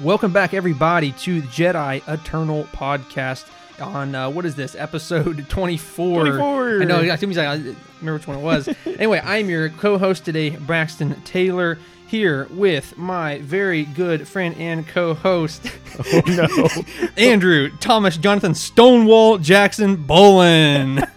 Welcome back, everybody, to the Jedi Eternal podcast. On uh, what is this episode 24? 24. I know. It seems like I remember which one it was. anyway, I'm your co-host today, Braxton Taylor, here with my very good friend and co-host, Oh no. Andrew Thomas Jonathan Stonewall Jackson Bolin.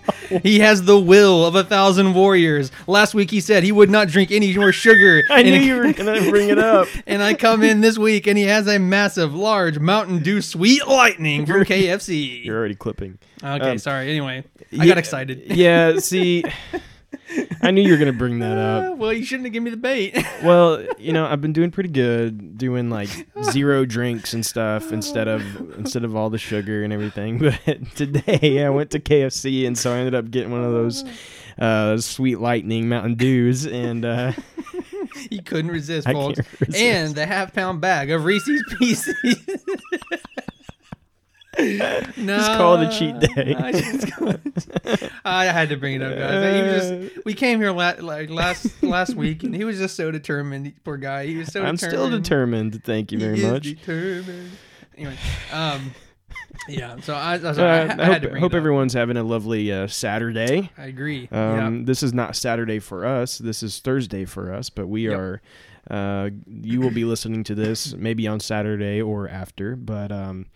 he has the will of a thousand warriors. Last week he said he would not drink any more sugar. I knew and- you were gonna bring it up. and I come in this week and he has a massive, large Mountain Dew Sweet Lightning from KFC. You're already clipping. Okay, um, sorry. Anyway, I Yeah, got excited. Yeah, see, I knew you were gonna bring that Uh, up. well, you shouldn't have given me the bait. Well, you know, I've been doing pretty good, doing like zero drinks and stuff instead of instead of all the sugar and everything. But today I went to KFC and so I ended up getting one of those uh, sweet lightning Mountain Dews and uh, you couldn't resist, folks. resist. And the half pound bag of Reese's Pieces. No, Just call it a cheat day. I, just I had to bring it up, guys. He was just, we came here la- like last last week, and he was just so determined. Poor guy. He was so. I'm still determined. Thank you very He much. Determined. Anyway, um, yeah. So I, I, Uh, I, I had hope, to bring hope it up. everyone's having a lovely uh, Saturday. I agree. Um, This is not Saturday for us. This is Thursday for us, but we Yep. are. Uh, you will be listening to this maybe on Saturday or after, but um,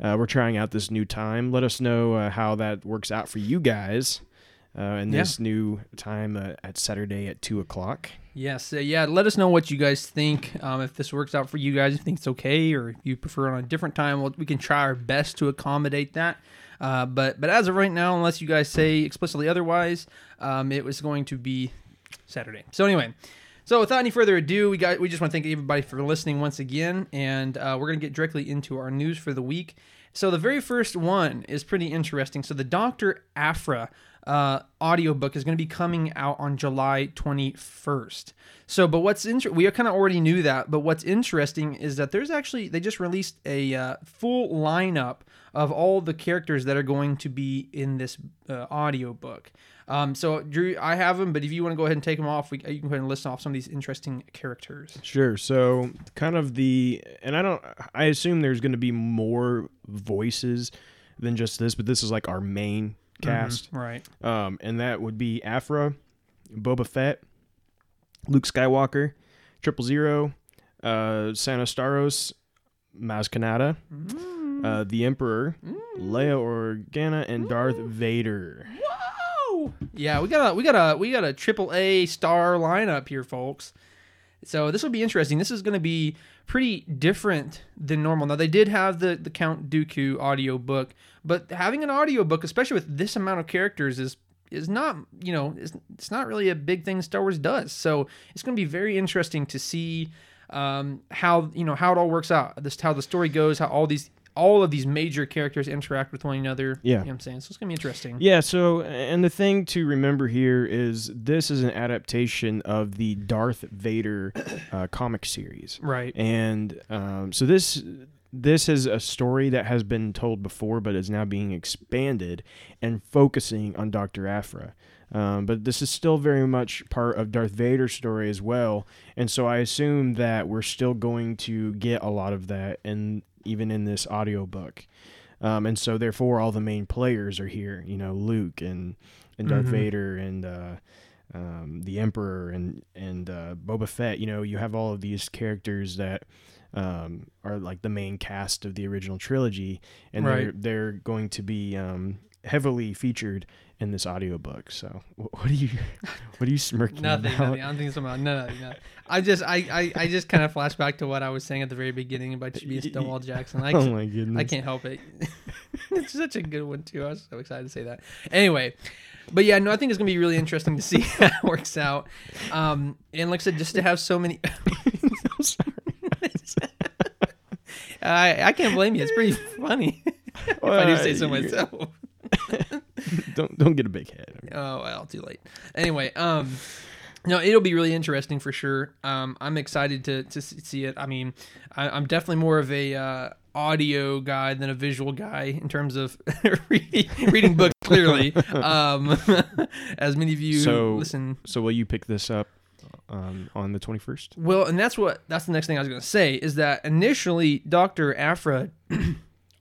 uh, we're trying out this new time. Let us know uh, how that works out for you guys. Uh, and Yeah. this new time uh, at Saturday at two o'clock. Yes, uh, yeah. Let us know what you guys think. Um, if this works out for you guys, if you think it's okay, or if you prefer it on a different time, well, we can try our best to accommodate that. Uh, but but as of right now, unless you guys say explicitly otherwise, um, it was going to be Saturday. So anyway, so without any further ado, we got we just want to thank everybody for listening once again, and uh, we're gonna get directly into our news for the week. So the very first one is pretty interesting. So the Doctor Aphra uh, audiobook is going to be coming out on July 21st. So, but what's interesting, we kind of already knew that, but what's interesting is that there's actually they just released a uh, full lineup of all the characters that are going to be in this uh, audiobook. Um, so, Drew, I have them, but if you want to go ahead and take them off, we, you can go ahead and list off some of these interesting characters. Sure. So, kind of the, and I don't, I assume there's going to be more voices than just this, but this is like our main cast. Right. Um, and that would be Aphra, Boba Fett, Luke Skywalker, Triple Zero, uh, Sana Starros, Maz Kanata, uh, the Emperor, Leia Organa, and Darth Vader. Whoa! Yeah, we got a we got a we got a triple A star lineup here, folks. So this will be interesting. This is going to be pretty different than normal. Now they did have the the Count Dooku audio book, but having an audio book, especially with this amount of characters, is is not you know it's, it's not really a big thing Star Wars does. So it's going to be very interesting to see um, how you know how it all works out. This how the story goes, how all these all of these major characters interact with one another. Yeah. you know what I'm saying so it's going to be interesting. Yeah, so and the thing to remember here is this is an adaptation of the Darth Vader uh, comic series. Right. And um, so this this is a story that has been told before, but is now being expanded and focusing on Doctor Aphra. Um, but this is still very much part of Darth Vader's story as well, and so I assume that we're still going to get a lot of that, and even in this audiobook. Um, and so therefore, all the main players are here. You know, Luke and and Darth Mhm. Vader and uh, um, the Emperor and and uh, Boba Fett. You know, you have all of these characters that um, are like the main cast of the original trilogy, and they're they're going to be um, heavily featured in this audiobook. So, what are you what are you smirking Nothing, about? nothing. I'm thinking about no, nothing, no. I just, I, I, I just kind of flash back to what I was saying at the very beginning about being Stonewall Jackson. I, oh can't- my goodness! I can't help it. it's such a good one too. I was so excited to say that. Anyway, but yeah, no, I think it's gonna be really interesting to see how it works out. Um, and like I said, just to have so many. I'm sorry. I, I can't blame you. It's pretty funny. if I do say so myself. don't don't get a big head. Oh well, too late. Anyway, um, no, it'll be really interesting for sure. Um, I'm excited to to see it. I mean, I, I'm definitely more of a uh, audio guy than a visual guy in terms of reading, reading books. Clearly, um, as many of you So- listen. So will you pick this up um, on the 21st. Well, and that's what that's the next thing I was going to say is that initially Doctor Aphra,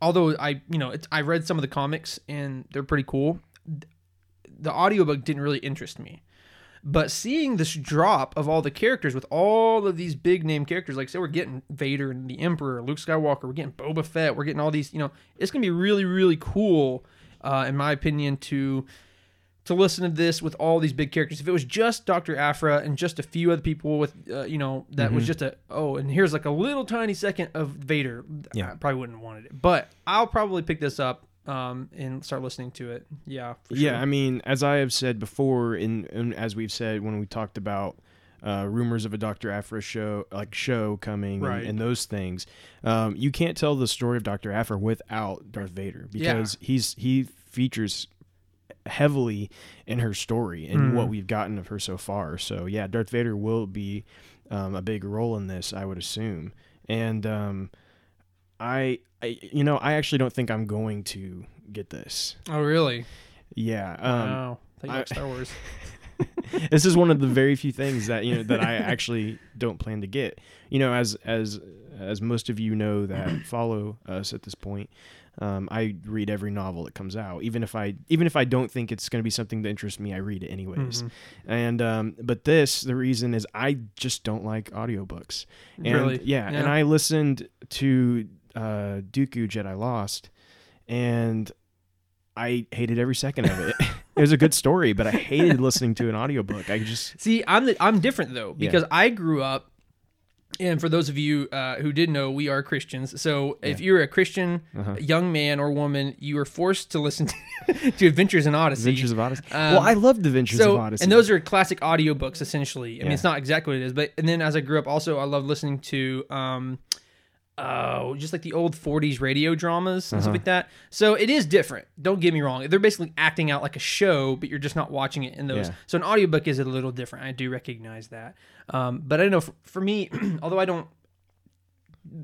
although I you know I read some of the comics and they're pretty cool, the audiobook didn't really interest me. But seeing this drop of all the characters with all of these big name characters, like say we're getting Vader and the Emperor, Luke Skywalker, we're getting Boba Fett, we're getting all these, you know, it's gonna be really really cool, uh, in my opinion, to to listen to this with all these big characters. If it was just Doctor Aphra and just a few other people with, uh, you know, that was just a oh, and here's like a little tiny second of Vader, Yeah. I probably wouldn't have wanted it. But I'll probably pick this up um, and start listening to it. Yeah, for Yeah. I mean, as I have said before, and, and as we've said when we talked about uh, rumors of a Doctor Aphra show, like show coming, Right. and, and those things, um, you can't tell the story of Doctor Aphra without Darth Vader Yeah. because he's he features heavily in her story and Mhm. what we've gotten of her so far. So yeah, Darth Vader will be um, a big role in this, I would assume, and um, I, I, you know, I actually don't think I'm going to get this. Oh, really? Yeah. Um, wow. I thought you I- Star Wars. this is one of the very few things that you know that I actually don't plan to get. You know, as as as most of you know that follow us at this point, um, I read every novel that comes out, even if I even if I don't think it's going to be something that interests me. I read it anyways. Mhm. And um, but this, the reason is I just don't like audiobooks. And Really? yeah, and I listened to uh, Dooku Jedi Lost, and I hated every second of it. it was a good story, but I hated listening to an audiobook. I just See, I'm the, I'm different though Yeah. because I grew up, and for those of you uh, who didn't know, we are Christians. So if you're a Christian Uh-huh. young man or woman, you are forced to listen to, to Adventures in Odyssey. Adventures of Odyssey. Um, well, I loved Adventures so, of Odyssey. and those are classic audiobooks essentially. I mean, it's not exactly what it is, but and then as I grew up, also I loved listening to um, oh, just like the old '40s radio dramas and stuff Uh-huh. like that. So it is different. Don't get me wrong; they're basically acting out like a show, but you're just not watching it in those. Yeah. So an audiobook is a little different. I do recognize that, um, but I don't know for, for me, although I don't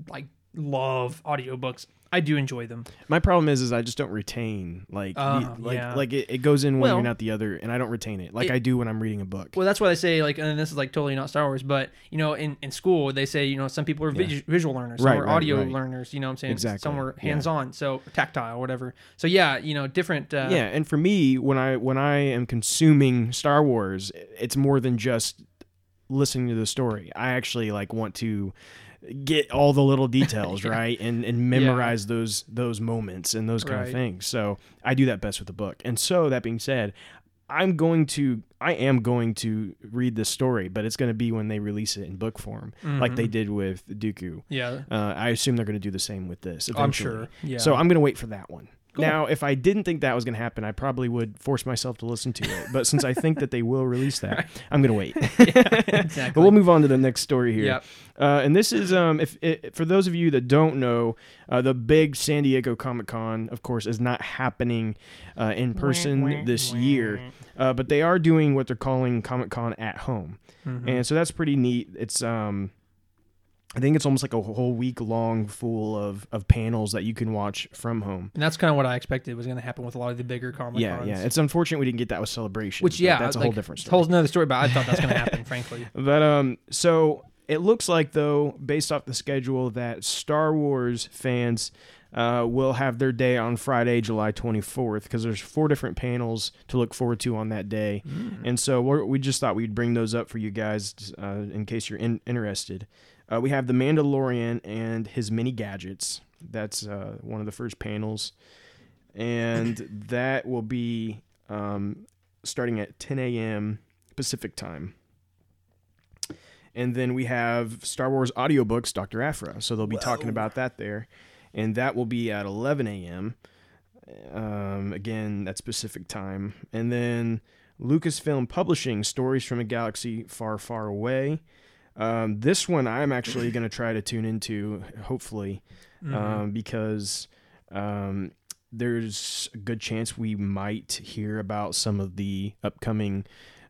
like love audiobooks, I do enjoy them. My problem is, is I just don't retain like, the- Uh, like, yeah. like it, it goes in one Well- and out the other, and I don't retain it like It- I do when I'm reading a book. Well, that's why they say like, and this is like totally not Star Wars, but you know, in, in school they say you know some people are vis- visual learners, some Right, are right, audio right. learners. You know what I'm saying? Exactly, Some are hands on, so tactile, whatever. So yeah, you know, different. Uh, yeah, and for me, when I when I am consuming Star Wars, it's more than just listening to the story. I actually like want to get all the little details Yeah. right and and memorize those those moments and those kind Right. of things. So I do that best with the book. And so that being said, I'm going to I am going to read this story, but it's going to be when they release it in book form, like Mhm. they did with Dooku. Yeah, Uh, I assume they're going to do the same with this. I'm sure. Yeah. So I'm going to wait for that one. Cool. Now, if I didn't think that was going to happen, I probably would force myself to listen to it. But since I think that they will release that, I'm going to wait. exactly. But we'll move on to the next story here. Yep. Uh, and this is, um, if it, for those of you that don't know, uh, the big San Diego Comic Con, of course, is not happening uh, in person this year. Uh, but they are doing what they're calling Comic Con at home, Mhm. and so that's pretty neat. It's um, I think it's almost like a whole week long full of of panels that you can watch from home. And that's kind of what I expected was going to happen with a lot of the bigger comic Yeah, yeah. It's unfortunate we didn't get that with celebration. Which yeah, that's a like, whole different story. whole another story. But I thought that's going to happen, frankly. But um, so it looks like though, based off the schedule, that Star Wars fans uh, will have their day on Friday, July 24th, because there's four different panels to look forward to on that day, and so we're, we just thought we'd bring those up for you guys uh, in case you're in, interested. Uh, we have the Mandalorian and his mini gadgets. That's uh, one of the first panels, and that will be um, starting at 10 a.m. Pacific time. And then we have Star Wars audiobooks, Dr. Aphra. So they'll be talking about that there. And that will be at 11 a.m. Um, again, that's Pacific time. And then Lucasfilm Publishing, Stories from a Galaxy Far, Far Away. Um, this one I'm actually going to try to tune into, hopefully, Mm-hmm. um, because um, there's a good chance we might hear about some of the upcoming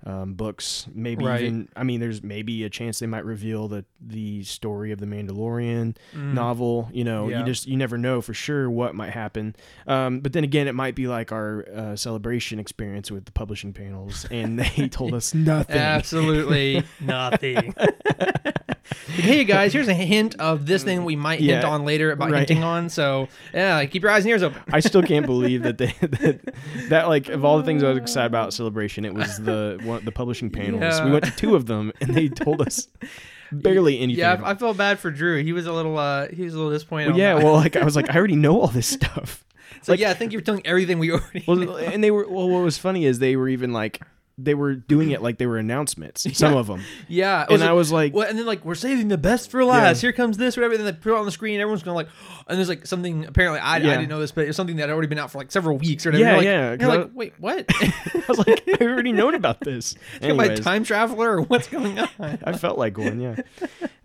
um, books. Maybe Right. even I mean, there's maybe a chance they might reveal the the story of the Mandalorian Mm. novel. You know, Yeah. you just you never know for sure what might happen. Um, but then again, it might be like our uh, celebration experience with the publishing panels, and they told us nothing. Absolutely nothing. hey guys, here's a hint of this thing we might hint on later about right. hinting on. So yeah, keep your eyes and ears open. I still can't believe that they that, that like of all the things I was excited about celebration, it was the one, the publishing panels. Yeah. We went to two of them, and they told us barely anything. Yeah, I, I felt bad for Drew. He was a little, uh, he was a little disappointed. Well, yeah, that. well, like I was like, I already know all this stuff. so yeah, I think you're telling everything we already. Well, knew. and they were. Well, what was funny is they were even like they were doing it like they were announcements. Some Yeah. of them, yeah, and I was like, Well, and then like we're saving the best for last. Here comes this, whatever. And then they put it on the screen. Everyone's going to, like, and there's like something. Apparently, I, I didn't know this, but it's something that had already been out for like several weeks or whatever. Yeah, like, yeah, You're like, wait, what? I was like, I already known about this. Am I a time traveler or what's going on? I felt like one, yeah.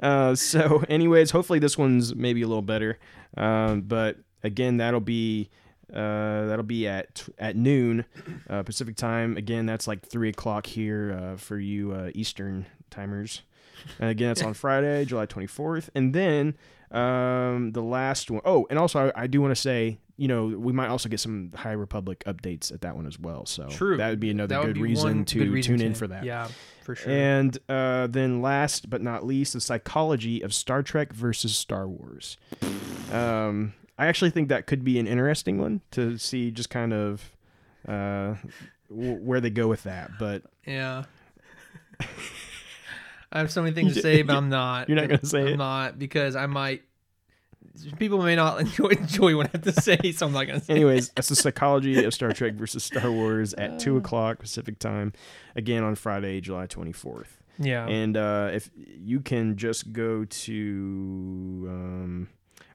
Uh, so, anyways, hopefully this one's maybe a little better. Um, but again, that'll be uh, that'll be at at noon uh, Pacific time. Again, that's like three o'clock here uh, for you uh, Eastern timers. And again, that's on Friday, July twenty fourth, and then um, the last one oh and also I, I do want to say. You know, we might also get some High Republic updates at that one as well. So True. that would be another would good be reason to good reason tune in to- for that. Yeah, for sure. And uh, then last but not least, the psychology of Star Trek versus Star Wars. Um, I actually think that could be an interesting one to see just kind of uh, w- where they go with that. But Yeah. I have so many things to say, but I'm not. You're not gonna say I'm it? not because I might. People may not enjoy, enjoy what I have to say, so I'm not gonna say. anyways, that's the psychology of Star Trek versus Star Wars at two o'clock Pacific time, again on Friday, July twenty fourth. Yeah. And uh, if you can just go to, um,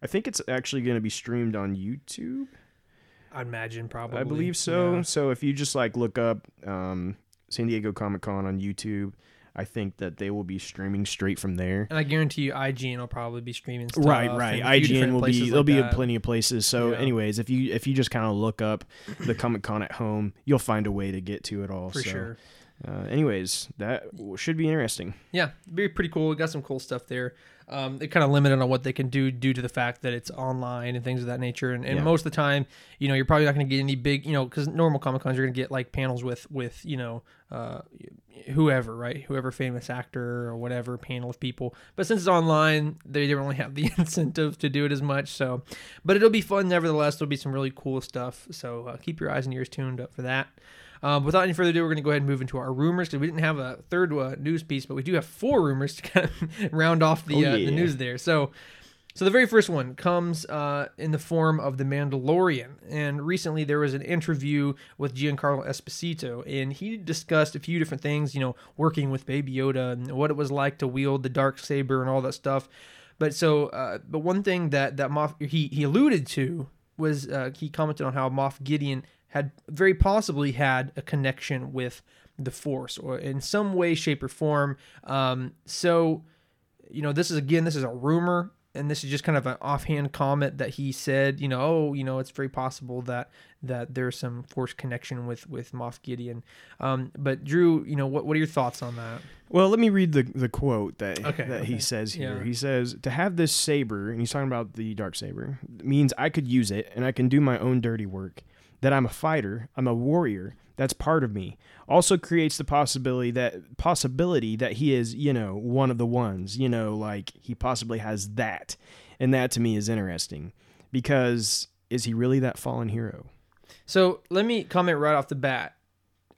I think it's actually going to be streamed on YouTube. I'd imagine probably. I believe so. Yeah. So if you just like look up um, San Diego Comic Con on YouTube, I think that they will be streaming straight from there. And I guarantee you, IGN will probably be streaming stuff. Right, right. IGN will be. places There'll like be that. plenty of places. So, Yeah. anyways, if you if you just kind of look up the Comic Con at home, you'll find a way to get to it all. for so, sure. Uh, anyways, that should be interesting. Yeah, be pretty cool. We got some cool stuff there. Um, they kind of limited on what they can do due to the fact that it's online and things of that nature. And, and Yeah. most of the time, you know, you're probably not going to get any big, you know, because normal comic cons you're going to get like panels with with you know, uh, whoever, right? Whoever famous actor or whatever panel of people. But since it's online, they don't really have the incentive to do it as much. So, but it'll be fun nevertheless. There'll be some really cool stuff. So uh, keep your eyes and ears tuned up for that. Um, without any further ado, we're going to go ahead and move into our rumors because we didn't have a third uh, news piece, but we do have four rumors to kind of round off the, Oh, uh, the news there. So, so the very first one comes uh, in the form of the Mandalorian, and recently there was an interview with Giancarlo Esposito, and he discussed a few different things. You know, working with Baby Yoda and what it was like to wield the dark saber and all that stuff. But so, uh, but one thing that that Moff he he alluded to was uh, he commented on how Moff Gideon had very possibly had a connection with the Force or in some way, shape, or form. Um, so, you know, this is again, this is a rumor, and this is just kind of an offhand comment that he said. You know, oh, you know, it's very possible that that there's some Force connection with with Moff Gideon. Um, but Drew, you know, what what are your thoughts on that? Well, let me read the the quote that Okay, that he says here. Yeah. He says to have this saber, and he's talking about the dark saber, means I could use it and I can do my own dirty work. That I'm a fighter, I'm a warrior. That's part of me. Also creates the possibility that possibility that he is, you know, one of the ones. You know, like he possibly has that, and that to me is interesting because is he really that fallen hero? So let me comment right off the bat.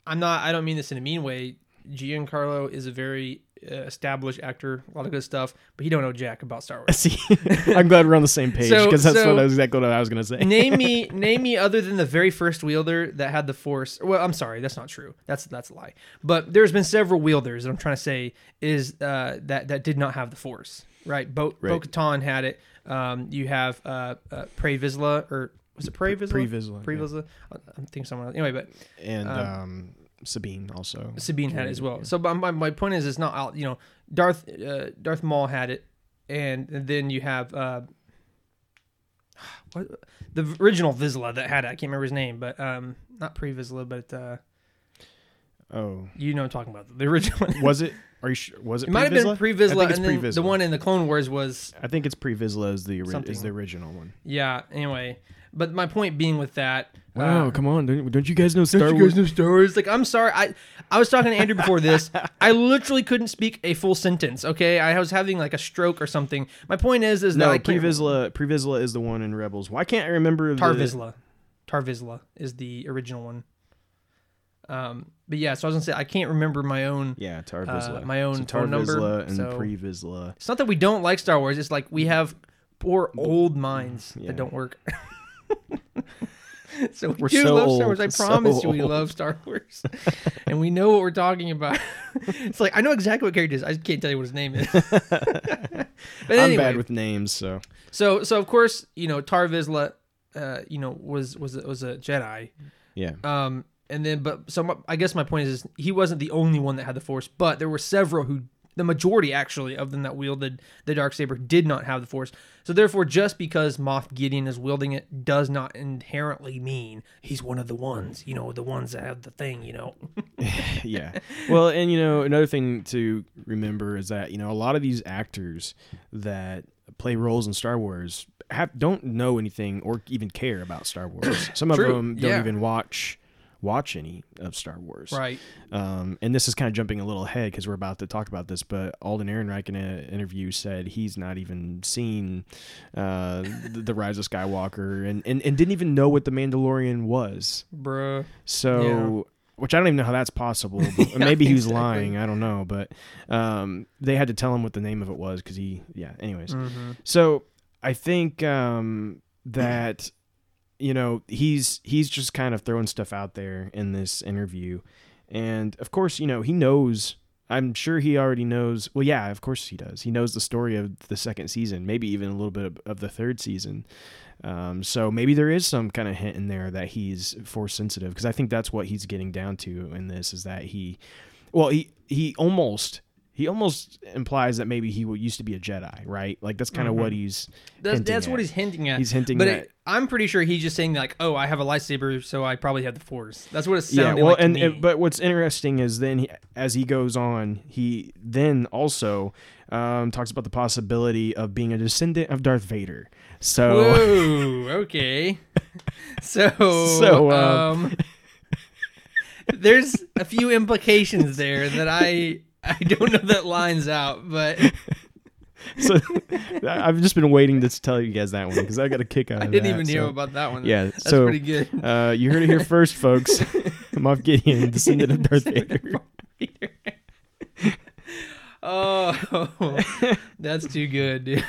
I'm not. I don't mean this in a mean way. Giancarlo is a very established actor, a lot of good stuff, but he don't know jack about Star Wars. See, I'm glad we're on the same page So- because that's so- what exactly what I was gonna say. name me, name me other than the very first wielder that had the Force. Well, I'm sorry, that's not true. That's that's a lie. But there's been several wielders. That I'm trying to say is uh, that that did not have the Force. Right, Bo Right. Bo-Katan had it. Um, you have uh, uh, Pre Vizsla or was it Pre Vizsla? Pre Vizsla, Pre yeah. I'm thinking someone else. Anyway, but and Um, um, Sabine also. Sabine had it as well. So, but my, my point is, it's not out. You know, Darth uh, Darth Maul had it, and, and then you have uh, what the original Vizsla that had it. I can't remember his name, but um, not pre Vizsla, but uh, Oh, You know, what I'm talking about the original one. was it? Are you sure? Was it? It might have been pre Vizsla, and then the one in the Clone Wars was I think it's Pre Vizsla is the ori- is the original one. yeah. Anyway, but my point being with that. Wow, uh, come on! Don't, don't you guys know Star Don't you Wars? guys know Star Wars? Like, I'm sorry. I I was talking to Andrew before this. I literally couldn't speak a full sentence. Okay, I was having like a stroke or something. My point is, is that no, I Pre can't. Vizsla. Pre Vizsla is the one in Rebels. Why can't I remember the Tar Vizsla. Tar Vizsla is the original one. Um, but yeah, so I was gonna say I can't remember my own. Yeah, Tar Vizsla, Uh, my own so phone number, and so- Pre Vizsla. It's not that we don't like Star Wars. It's like we have poor old minds Yeah. that don't work. so we We're do so love Star Wars. I so promise you, we old. love Star Wars, and we know what we're talking about. it's like I know exactly what character is. I just can't tell you what his name is. but I'm bad with names, so so so of course you know Tar Vizsla, uh, you know was was was a Jedi. yeah. Um, and then, but so my, I guess my point is, is he wasn't the only one that had the Force, but there were several who, the majority actually of them that wielded the dark saber did not have the Force. So therefore, just because Moff Gideon is wielding it does not inherently mean he's one of the ones. You know, the ones that have the thing. You know. yeah. Well, and you know, another thing to remember is that you know a lot of these actors that play roles in Star Wars have don't know anything or even care about Star Wars. Some of them don't yeah. even watch watch any of Star Wars. Right. Um, and this is kind of jumping a little ahead because we're about to talk about this, but Alden Ehrenreich in an interview said he's not even seen uh, the, the Rise of Skywalker and, and, and didn't even know what the Mandalorian was. Bruh. So, which I don't even know how that's possible. Yeah, maybe he was exactly. lying. I don't know, but um, they had to tell him what the name of it was because he, yeah. Anyways, hmm so I think um, that you know he's he's just kind of throwing stuff out there in this interview, and of course you know he knows. I'm sure he already knows. Well, yeah, of course he does. He knows the story of the second season, maybe even a little bit of, of the third season. Um, so maybe there is some kind of hint in there that he's force sensitive because I think that's what he's getting down to in this is that he, well, he he almost he almost implies that maybe he used to be a Jedi, right? Like that's kind of Mhm. what he's That's that's what he's hinting at. he's hinting at. but it, I'm pretty sure he's just saying like, "Oh, I have a lightsaber, so I probably have the Force." That's what it yeah, well, like and, and- but what's interesting is then he, as he goes on, he then also um, talks about the possibility of being a descendant of Darth Vader. So Whoa, okay. So, So, um, um, there's a few implications there that I I don't know that lines out, but so I've just been waiting to tell you guys that one because I got a kick out I of didn't that, even so- about that one. Yeah, that's so pretty good. uh, you heard it here first, folks. Moff Gideon, descendant of Darth Vader. oh, that's too good. Dude.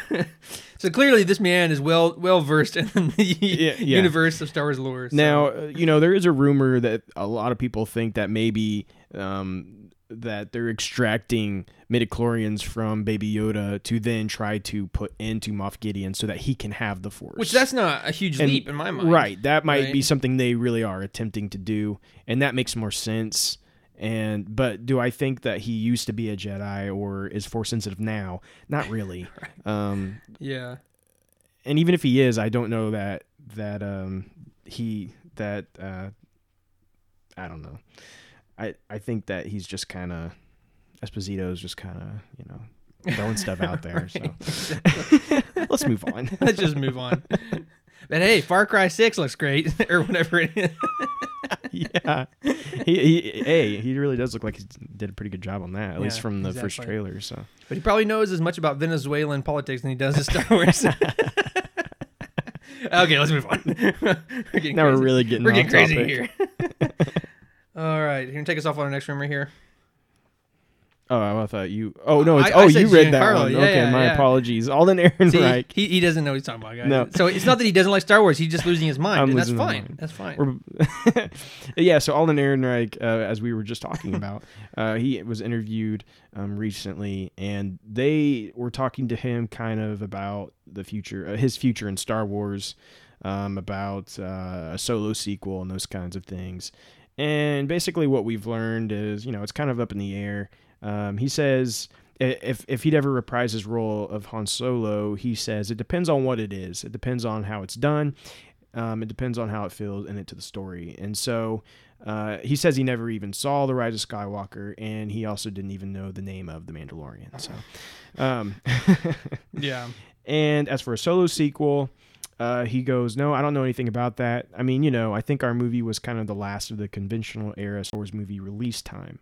so clearly, this man is well well versed in the Yeah, yeah. universe of Star Wars lore. so- Now, uh, you know, there is a rumor that a lot of people think that maybe um, that they're extracting midichlorians from Baby Yoda to then try to put into Moff Gideon so that he can have the Force. which that's not a huge And- leap in my mind, right. That might right? be something they really are attempting to do, and that makes more sense. And but do I think that he used to be a Jedi or is Force sensitive now? Not really. um, Yeah. and even if he is, I don't know that that um he that uh I don't know. I I think that he's just kind of Esposito's just kind of you know throwing stuff out there. So let's move on. Let's just move on. But hey, Far Cry Six looks great, or whatever it is. yeah, he, he hey he really does look like he did a pretty good job on that at least from the first trailer. So But he probably knows as much about Venezuelan politics than he does Star Wars. okay, let's move on. we're now we're really getting we're getting crazy topic. here. All right, you gonna take us off on our next rumor here? Oh, I thought you. Oh no, it's, I- I oh said you read that one. Yeah, okay, yeah, my yeah. apologies. Alden Ehrenreich. See, he, he doesn't know what he's talking about, guys. No. So it's not that he doesn't like Star Wars; he's just losing his mind, I'm and that's fine. mind. That's fine. Yeah, so Alden Ehrenreich, uh, as we were just talking about, uh, he was interviewed um, recently, and they were talking to him kind of about the future, uh, his future in Star Wars, um, about uh, a solo sequel and those kinds of things. And basically, what we've learned is, you know, it's kind of up in the air. Um, he says if if he'd ever reprise his role of Han Solo, he says it depends on what it is. It depends on how it's done. Um, it depends on how it feels in it to the story. And so uh, he says he never even saw the Rise of Skywalker, and he also didn't even know the name of the Mandalorian. So, um, Yeah. and as for a solo sequel, uh, he goes, No, I don't know anything about that. I mean, you know, I think our movie was kind of the last of the conventional era Star Wars movie release time.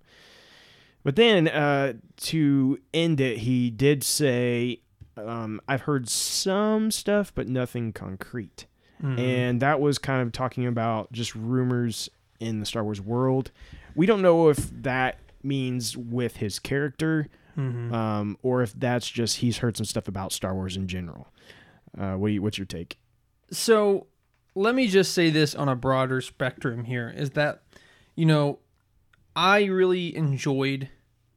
But then uh, to end it, he did say, um, I've heard some stuff, but nothing concrete. Mhm. And that was kind of talking about just rumors in the Star Wars world. We don't know if that means with his character Mhm. um, or if that's just he's heard some stuff about Star Wars in general. Uh, what do you, what's your take? So let me just say this on a broader spectrum here is that, you know, I really enjoyed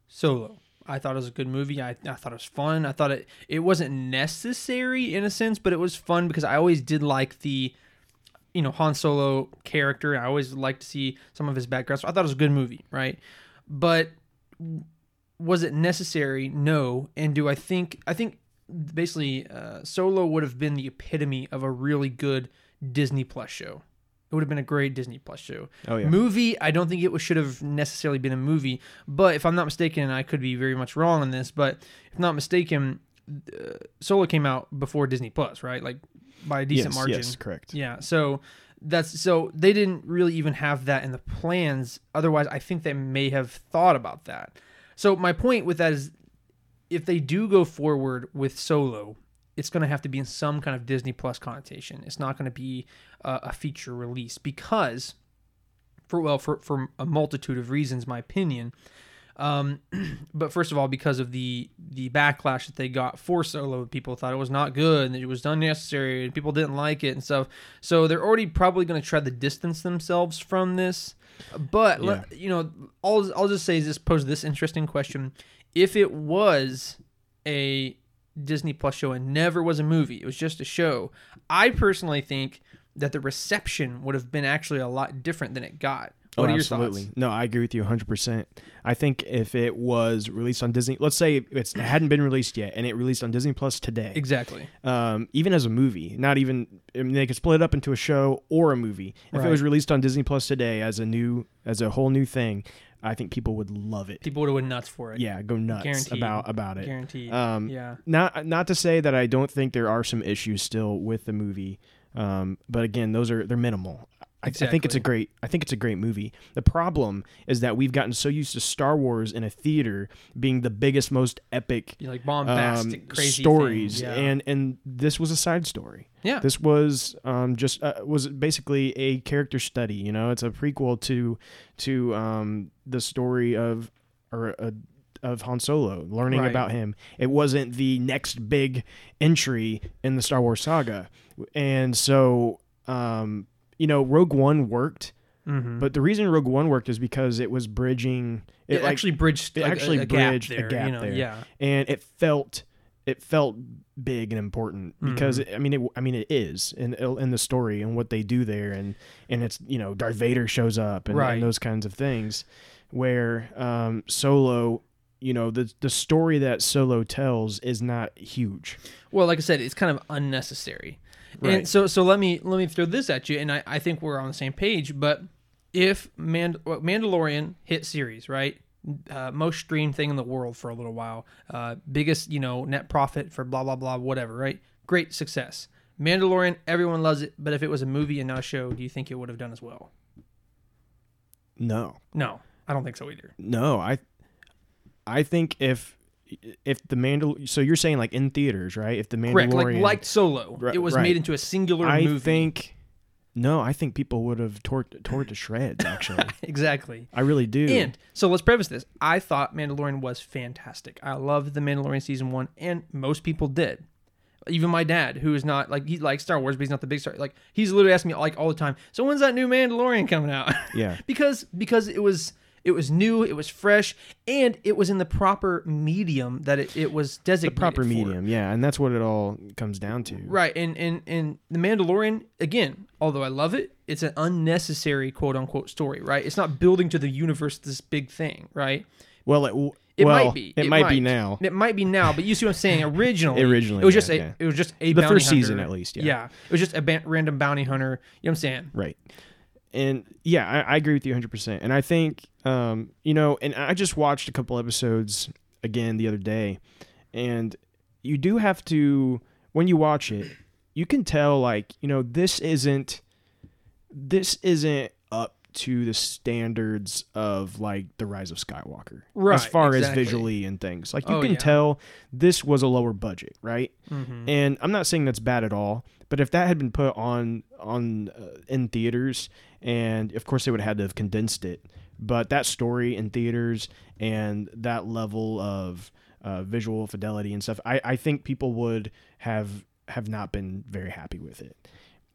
Solo. I thought it was a good movie. I, I thought it was fun. I thought it it wasn't necessary in a sense, but it was fun because I always did like the you know Han Solo character. I always liked to see some of his background. So I thought it was a good movie, right? But was it necessary? No. And do I think I think basically uh, Solo would have been the epitome of a really good Disney Plus show. It would have been a great Disney Plus show. Oh yeah, Movie, I don't think it was, should have necessarily been a movie, but if I'm not mistaken, and I could be very much wrong on this, but if not mistaken, uh, Solo came out before Disney Plus, right? Like by a decent yes, margin. Yes, correct. Yeah, so that's so they didn't really even have that in the plans. Otherwise, I think they may have thought about that. So my point with that is, if they do go forward with Solo, it's going to have to be in some kind of Disney Plus connotation. It's not going to be uh, a feature release because, for well, for for a multitude of reasons, my opinion. Um, but first of all, because of the the backlash that they got for Solo, people thought it was not good and it was unnecessary, and people didn't like it and stuff. So they're already probably going to try to distance themselves from this. But let, you know, I'll I'll just say is this pose this interesting question: If it was a Disney Plus show and never was a movie, it was just a show. I personally think that the reception would have been actually a lot different than it got. What oh, are your absolutely. thoughts? No, I agree with you 100%. I think if it was released on Disney, let's say it's, it hadn't been released yet and it released on Disney Plus today, Exactly. um, even as a movie, not even, I mean, they could split it up into a show or a movie. If it was released on Disney Plus today as a new, as a whole new thing, I think people would love it. People would have went nuts for it. Yeah, go nuts Guaranteed. about about it. Guaranteed. Um, yeah. not not to say that I don't think there are some issues still with the movie, um, but again, those are they're minimal. I, I think it's a great I think it's a great movie. The problem is that we've gotten so used to Star Wars in a theater being the biggest, most epic like um, bombastic, crazy stories. Yeah. and and this was a side story. yeah. This was um, just uh, was basically a character study. You know, it's a prequel to to um, the story of or uh, of Han Solo, learning Right. about him. It wasn't the next big entry in the Star Wars saga, and so um, you know, Rogue One worked. mm-hmm. But the reason Rogue One worked is because it was bridging. it, It, like, actually bridged. it like, actually a, a gap bridged a gap you know? there. Yeah. and it felt it felt big and important because Mm-hmm. I mean it I mean it is in in the story and what they do there and and it's you know Darth Vader shows up and, Right. and those kinds of things where um Solo you know the the story that Solo tells is not huge Well, like I said, it's kind of unnecessary. Right. And so, so let me let me throw this at you, and I, I think we're on the same page. But if Mand- Mandalorian hit series, right? Uh, most streamed thing in the world for a little while, uh, biggest you know net profit for blah blah blah whatever, right? Great success. Mandalorian, everyone loves it. But if it was a movie and not a show, do you think it would have done as well? no No, I don't think so either. no I I think if if the Mandal so you're saying like in theaters right if the Mandalorian Correct. Like like Solo, Right- it was right. made into a singular movie. I movie. think no I think people would have tore tore it to shreds actually exactly. I really do And so let's preface this. I thought Mandalorian was fantastic. I loved the Mandalorian season one, and most people did. Even my dad, who is not like he likes Star Wars, but he's not the big star. Like he's literally asking me like all the time. So when's that new Mandalorian coming out? yeah because because it was it was new, it was fresh, and it was in the proper medium that it, it was the designated proper for. medium yeah and that's what it all comes down to Right, and and and the Mandalorian again, although I love it, it's an unnecessary quote unquote story. Right, it's not building to the universe this big thing. Right, well it, w- It well, might be. It, might, be now. It might be now, but you see what I'm saying? Originally, Originally, it was just a yeah. it was just a The first season, at least, yeah. yeah, it was just a random bounty hunter. You know what I'm saying? Right. And yeah, I, I agree with you 100%. And I think, um, you know, and I just watched a couple episodes again the other day, and you do have to, when you watch it, you can tell, like, you know, this isn't, this isn't up to the standards of like the rise of Skywalker, Right, As far exactly. as visually and things, like you Oh, can yeah. tell this was a lower budget, right? Mm-hmm. And I'm not saying that's bad at all, but if that had been put on on uh, in theaters, and of course they would have had to have condensed it, but that story in theaters and that level of uh, visual fidelity and stuff, I, I think people would have have not been very happy with it.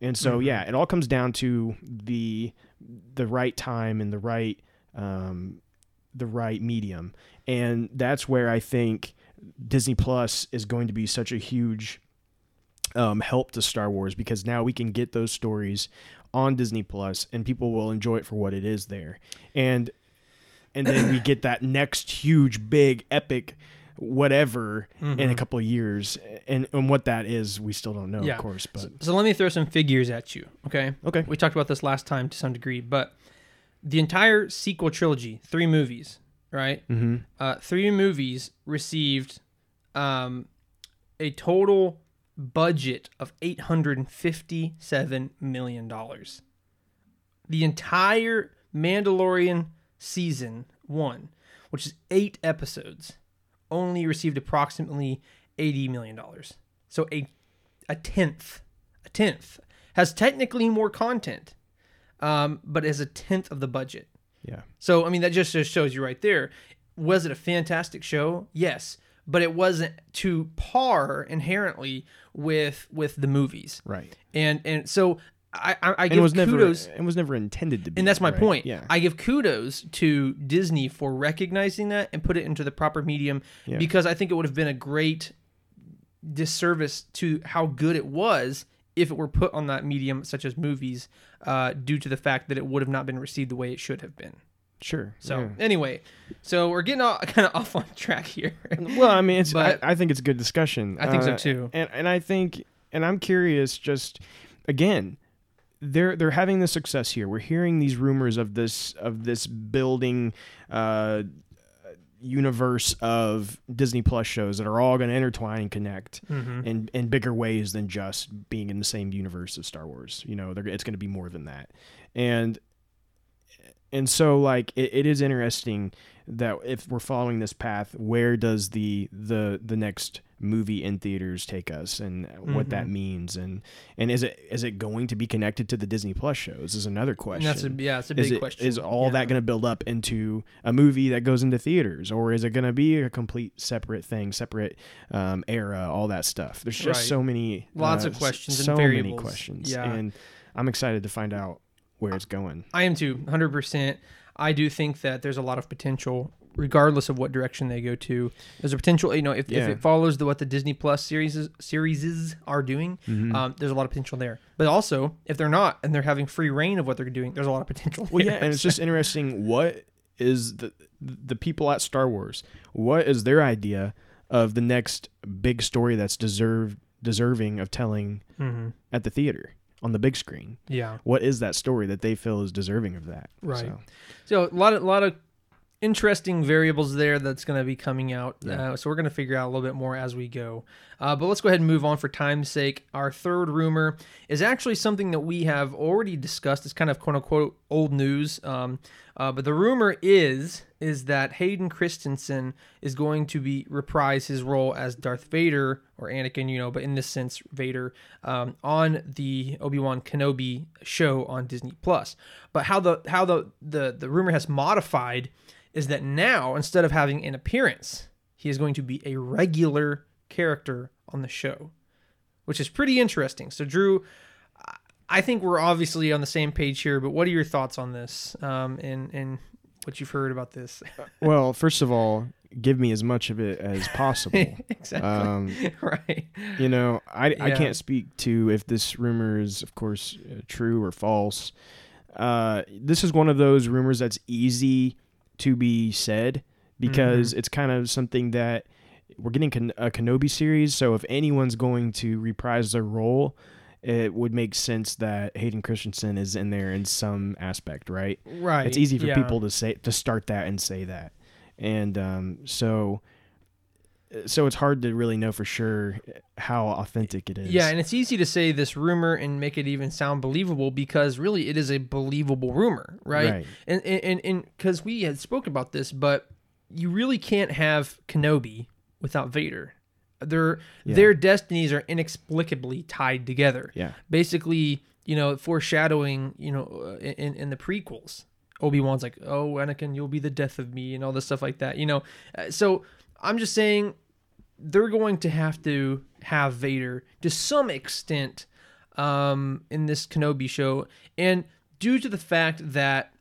And so Mhm. yeah, it all comes down to the the right time and the right um, the right medium, and that's where I think Disney Plus is going to be such a huge um, help to Star Wars because now we can get those stories on Disney Plus and people will enjoy it for what it is there, and and then we get that next huge, big, epic whatever in a Mhm. couple of years, and and what that is, we still don't know, Yeah. of course, but So let me throw some figures at you. Okay. okay, We talked about this last time to some degree, but the entire sequel trilogy, three movies, right? mm-hmm. Uh, three movies received um, a total budget of eight hundred and fifty-seven million dollars. The entire Mandalorian season one, which is eight episodes, only received approximately eighty million dollars. So a a tenth, a tenth has technically more content, um, but is a tenth of the budget. yeah, So I mean that just just shows you right there. Was it a fantastic show? Yes, but it wasn't to par inherently with with the movies. right. And and so I I, I And give it was kudos. never it was never intended to be, and that's my right? point. Yeah, I give kudos to Disney for recognizing that and put it into the proper medium Yeah. because I think it would have been a great disservice to how good it was if it were put on that medium, such as movies, uh, due to the fact that it would have not been received the way it should have been. Sure. So yeah. anyway, so we're getting all, kind of off on track here. Well, I mean, it's. But- I, I think it's a good discussion. I think so Uh, too. And and I think, and I'm curious. Just again, they're they're having the success here. We're hearing these rumors of this of this building. Uh, universe of Disney Plus shows that are all going to intertwine and connect Mm-hmm. in in bigger ways than just being in the same universe of Star Wars. You know, they're, it's going to be more than that. And and so like it, it is interesting that if we're following this path, where does the the the next movie in theaters take us, and what that Mhm. means, and and is it is it going to be connected to the Disney Plus shows? Is another question. that's a yeah, it's a big is it, question. Is all Yeah. that going to build up into a movie that goes into theaters, or is it going to be a complete separate thing, separate um, era, all that stuff? There's just Right. so many, Lots uh, of questions and so many questions, Yeah. and I'm excited to find out where it's going. I am too, hundred percent. I do think that there's a lot of potential, regardless of what direction they go to. There's a potential, you know, if, if it follows the what the Disney Plus series series are doing, Mhm. um, there's a lot of potential there. But also, if they're not and they're having free reign of what they're doing, there's a lot of potential. Well, yeah, and it's just interesting. What is the the people at Star Wars? What is their idea of the next big story that's deserved deserving of telling Mhm. at the theater on the big screen? yeah. What is that story that they feel is deserving of that? Right. So, So a lot of lot of interesting variables there that's going to be coming out. Yeah. Uh, so we're going to figure out a little bit more as we go. Uh, but let's go ahead and move on for time's sake. Our third rumor is actually something that we have already discussed. It's kind of quote unquote old news. Um, uh, but the rumor is is that Hayden Christensen is going to be reprise his role as Darth Vader or Anakin, you know, but in this sense Vader um, on the Obi Wan Kenobi show on Disney Plus. But how the how the the the rumor has modified is that now instead of having an appearance, he is going to be a regular character on the show, which is pretty interesting. So Drew. I- think we're obviously on the same page here, but what are your thoughts on this um, and and what you've heard about this? well, first of all, give me as much of it as possible. exactly. um, right. you know, I, I can't speak to if this rumor is, of course, uh, true or false. Uh, this is one of those rumors that's easy to be said because Mm-hmm. it's kind of something that we're getting a Kenobi series. So if anyone's going to reprise their role, it would make sense that Hayden Christensen is in there in some aspect, right? Right. It's easy for yeah. people to say to start that and say that, and um, so so it's hard to really know for sure how authentic it is. Yeah, and it's easy to say this rumor and make it even sound believable because really it is a believable rumor, right? Right. And and and because we had spoke about this, but you really can't have Kenobi without Vader. Their Yeah. their destinies are inexplicably tied together. yeah, Basically, you know, foreshadowing, you know, uh, in in the prequels. Obi Wan's like, "Oh, Anakin, you'll be the death of me," and all this stuff like that. You know, Uh, so I'm just saying they're going to have to have Vader to some extent um, in this Kenobi show, and due to the fact that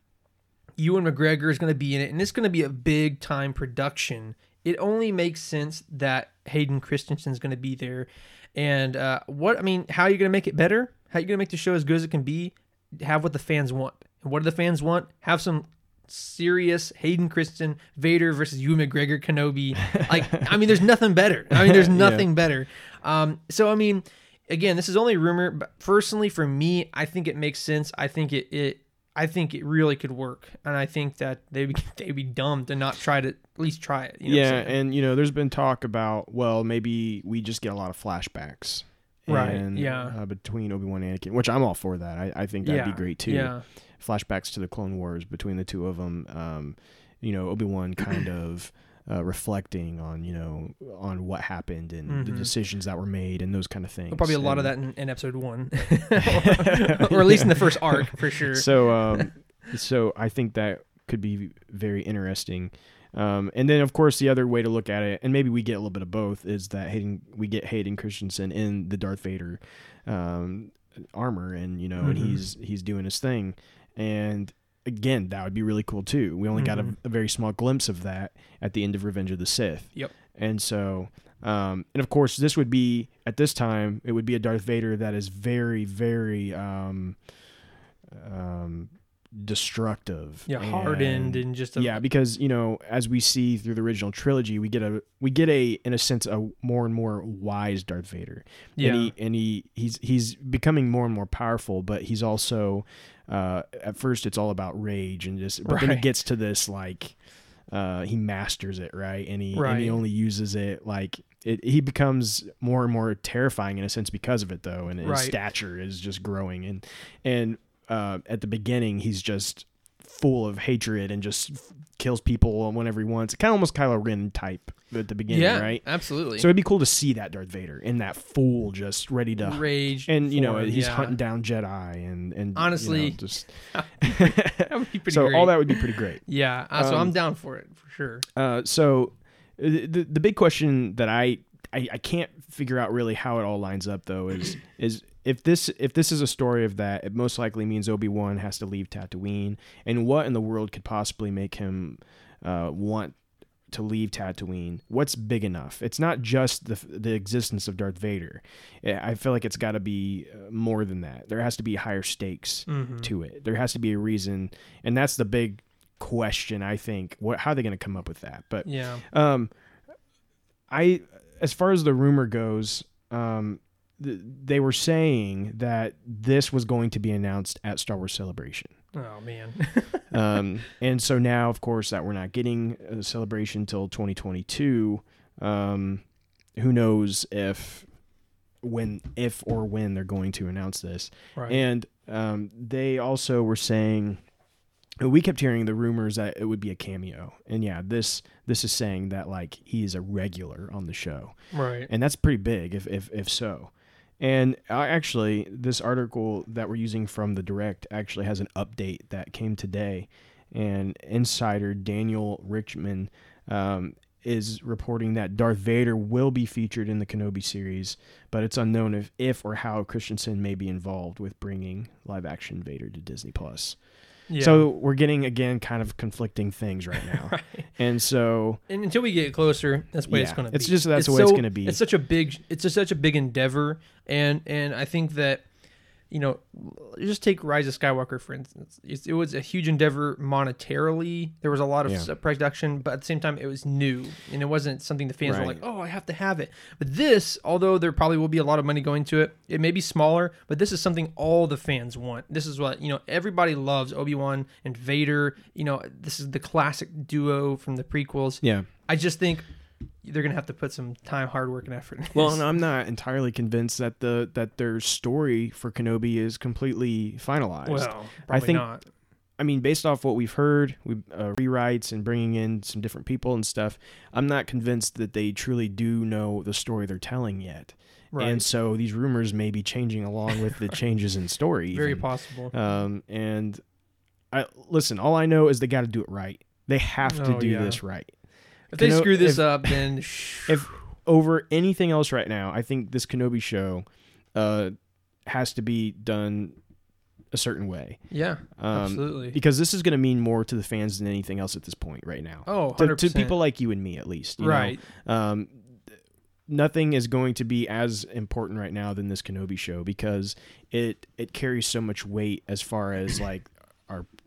Ewan McGregor is going to be in it, and it's going to be a big time production. It only makes sense that Hayden Christensen is going to be there, and uh, what I mean, how are you going to make it better? How are you going to make the show as good as it can be? Have what the fans want, and what do the fans want? Have some serious Hayden Christensen Vader versus Ewan McGregor Kenobi. Like, I mean, there's nothing better. I mean, there's Yeah. nothing better. Um, so I mean, again, this is only rumor, but personally, for me, I think it makes sense. I think it, it I think it really could work, and I think that they'd be, they'd be dumb to not try to at least try it. You know yeah, and you know, there's been talk about well, maybe we just get a lot of flashbacks. Right, and, yeah. uh, between Obi Wan and Anakin, which I'm all for that. I, I think that'd yeah, be great too. Yeah, Flashbacks to the Clone Wars between the two of them. Um, you know, Obi Wan kind of uh, reflecting on you know on what happened and the Mhm. decisions that were made and those kind of things. probably a lot of that in, in episode one, or at least in the first arc for sure. So, um, so I think that could be very interesting. Um, and then, of course, the other way to look at it, and maybe we get a little bit of both, is that Hayden we get Hayden Christensen in the Darth Vader um, armor, and you know, and Mhm. he's he's doing his thing, and again, that would be really cool too. We only got Mhm. a, a very small glimpse of that at the end of Revenge of the Sith. Yep. And so, um, and of course, this would be at this time it would be a Darth Vader that is very, very um, um, destructive. yeah, hardened and- and just a, yeah, because you know, as we see through the original trilogy, we get a we get a in a sense a more and more wise Darth Vader. yeah, And he and he he's he's becoming more and more powerful, but he's also uh at first it's all about rage and just but then he gets to this like uh he masters it, right? And he and he only uses it like it, he becomes more and more terrifying in a sense because of it though and his Right. stature is just growing and and uh at the beginning he's just full of hatred and just f- kills people whenever he wants. Kind of almost Kylo Ren type at the beginning, yeah, right? absolutely. So it'd be cool to see that Darth Vader in that full, just ready to, rage and you know form, he's yeah. hunting down Jedi and and you know, Honestly, just that would be pretty so great. all that would be pretty great. yeah, uh, so um, I'm down for it for sure. Uh, so uh, the the big question that I, I I can't figure out really how it all lines up though is is if this if this is a story of that, it most likely means Obi Wan has to leave Tatooine, and what in the world could possibly make him uh, want to leave Tatooine? What's big enough? It's not just the the existence of Darth Vader. I feel like it's got to be uh, more than that. There has to be higher stakes Mhm. to it. There has to be a reason, and that's the big question. I think. What? How are they going to come up with that? But Yeah, um, I, as far as the rumor goes, um, they were saying that this was going to be announced at Star Wars Celebration. oh man, Um, and so now, of course, that we're not getting a celebration until 2022. Um, who knows if, when, if or when they're going to announce this? right? And um, they also were saying we kept hearing the rumors that it would be a cameo, and yeah, this this is saying that like he is a regular on the show, right. and that's pretty big if if if so. And actually, this article that we're using from the direct actually has an update that came today, and insider Daniel Richtman um, is reporting that Darth Vader will be featured in the Kenobi series, but it's unknown if, if or how Christensen may be involved with bringing live action Vader to Disney Plus. Yeah. So we're getting again kind of conflicting things right now, right. and so And until we get closer, that's the way it's going to be. it's just- that's the way it's gonna be. It's such a big, it's just such a big endeavor, and and I think that, you know, just take Rise of Skywalker for instance. It was a huge endeavor monetarily. There was a lot of Yeah. production, but at the same time, it was new and it wasn't something the fans were like, "Oh, I have to have it." But this, although there probably will be a lot of money going to it, it may be smaller, but this is something all the fans want. This is what you know. Everybody loves Obi Wan and Vader. You know, this is the classic duo from the prequels. Yeah. I just think they're gonna have to put some time, hard work, and effort. In Well, this. and I'm not entirely convinced that the that their story for Kenobi is completely finalized. well, probably think- not. I mean, based off what we've heard, we uh, rewrites and bringing in some different people and stuff. I'm not convinced that they truly do know the story they're telling yet. Right. And so these rumors may be changing along with the changes in story. Very even. possible. Um, and I listen. All I know is they got to do it right. They have to Oh, do yeah. this right. If they Keno- screw this if- up, then if over anything else right now, I think this Kenobi show uh, has to be done a certain way. yeah, Um, absolutely. Because this is going to mean more to the fans than anything else at this point right now. Oh, to, 100%. to people like you and me, at least. you know? right. Um, nothing is going to be as important right now than this Kenobi show because it it carries so much weight as far as like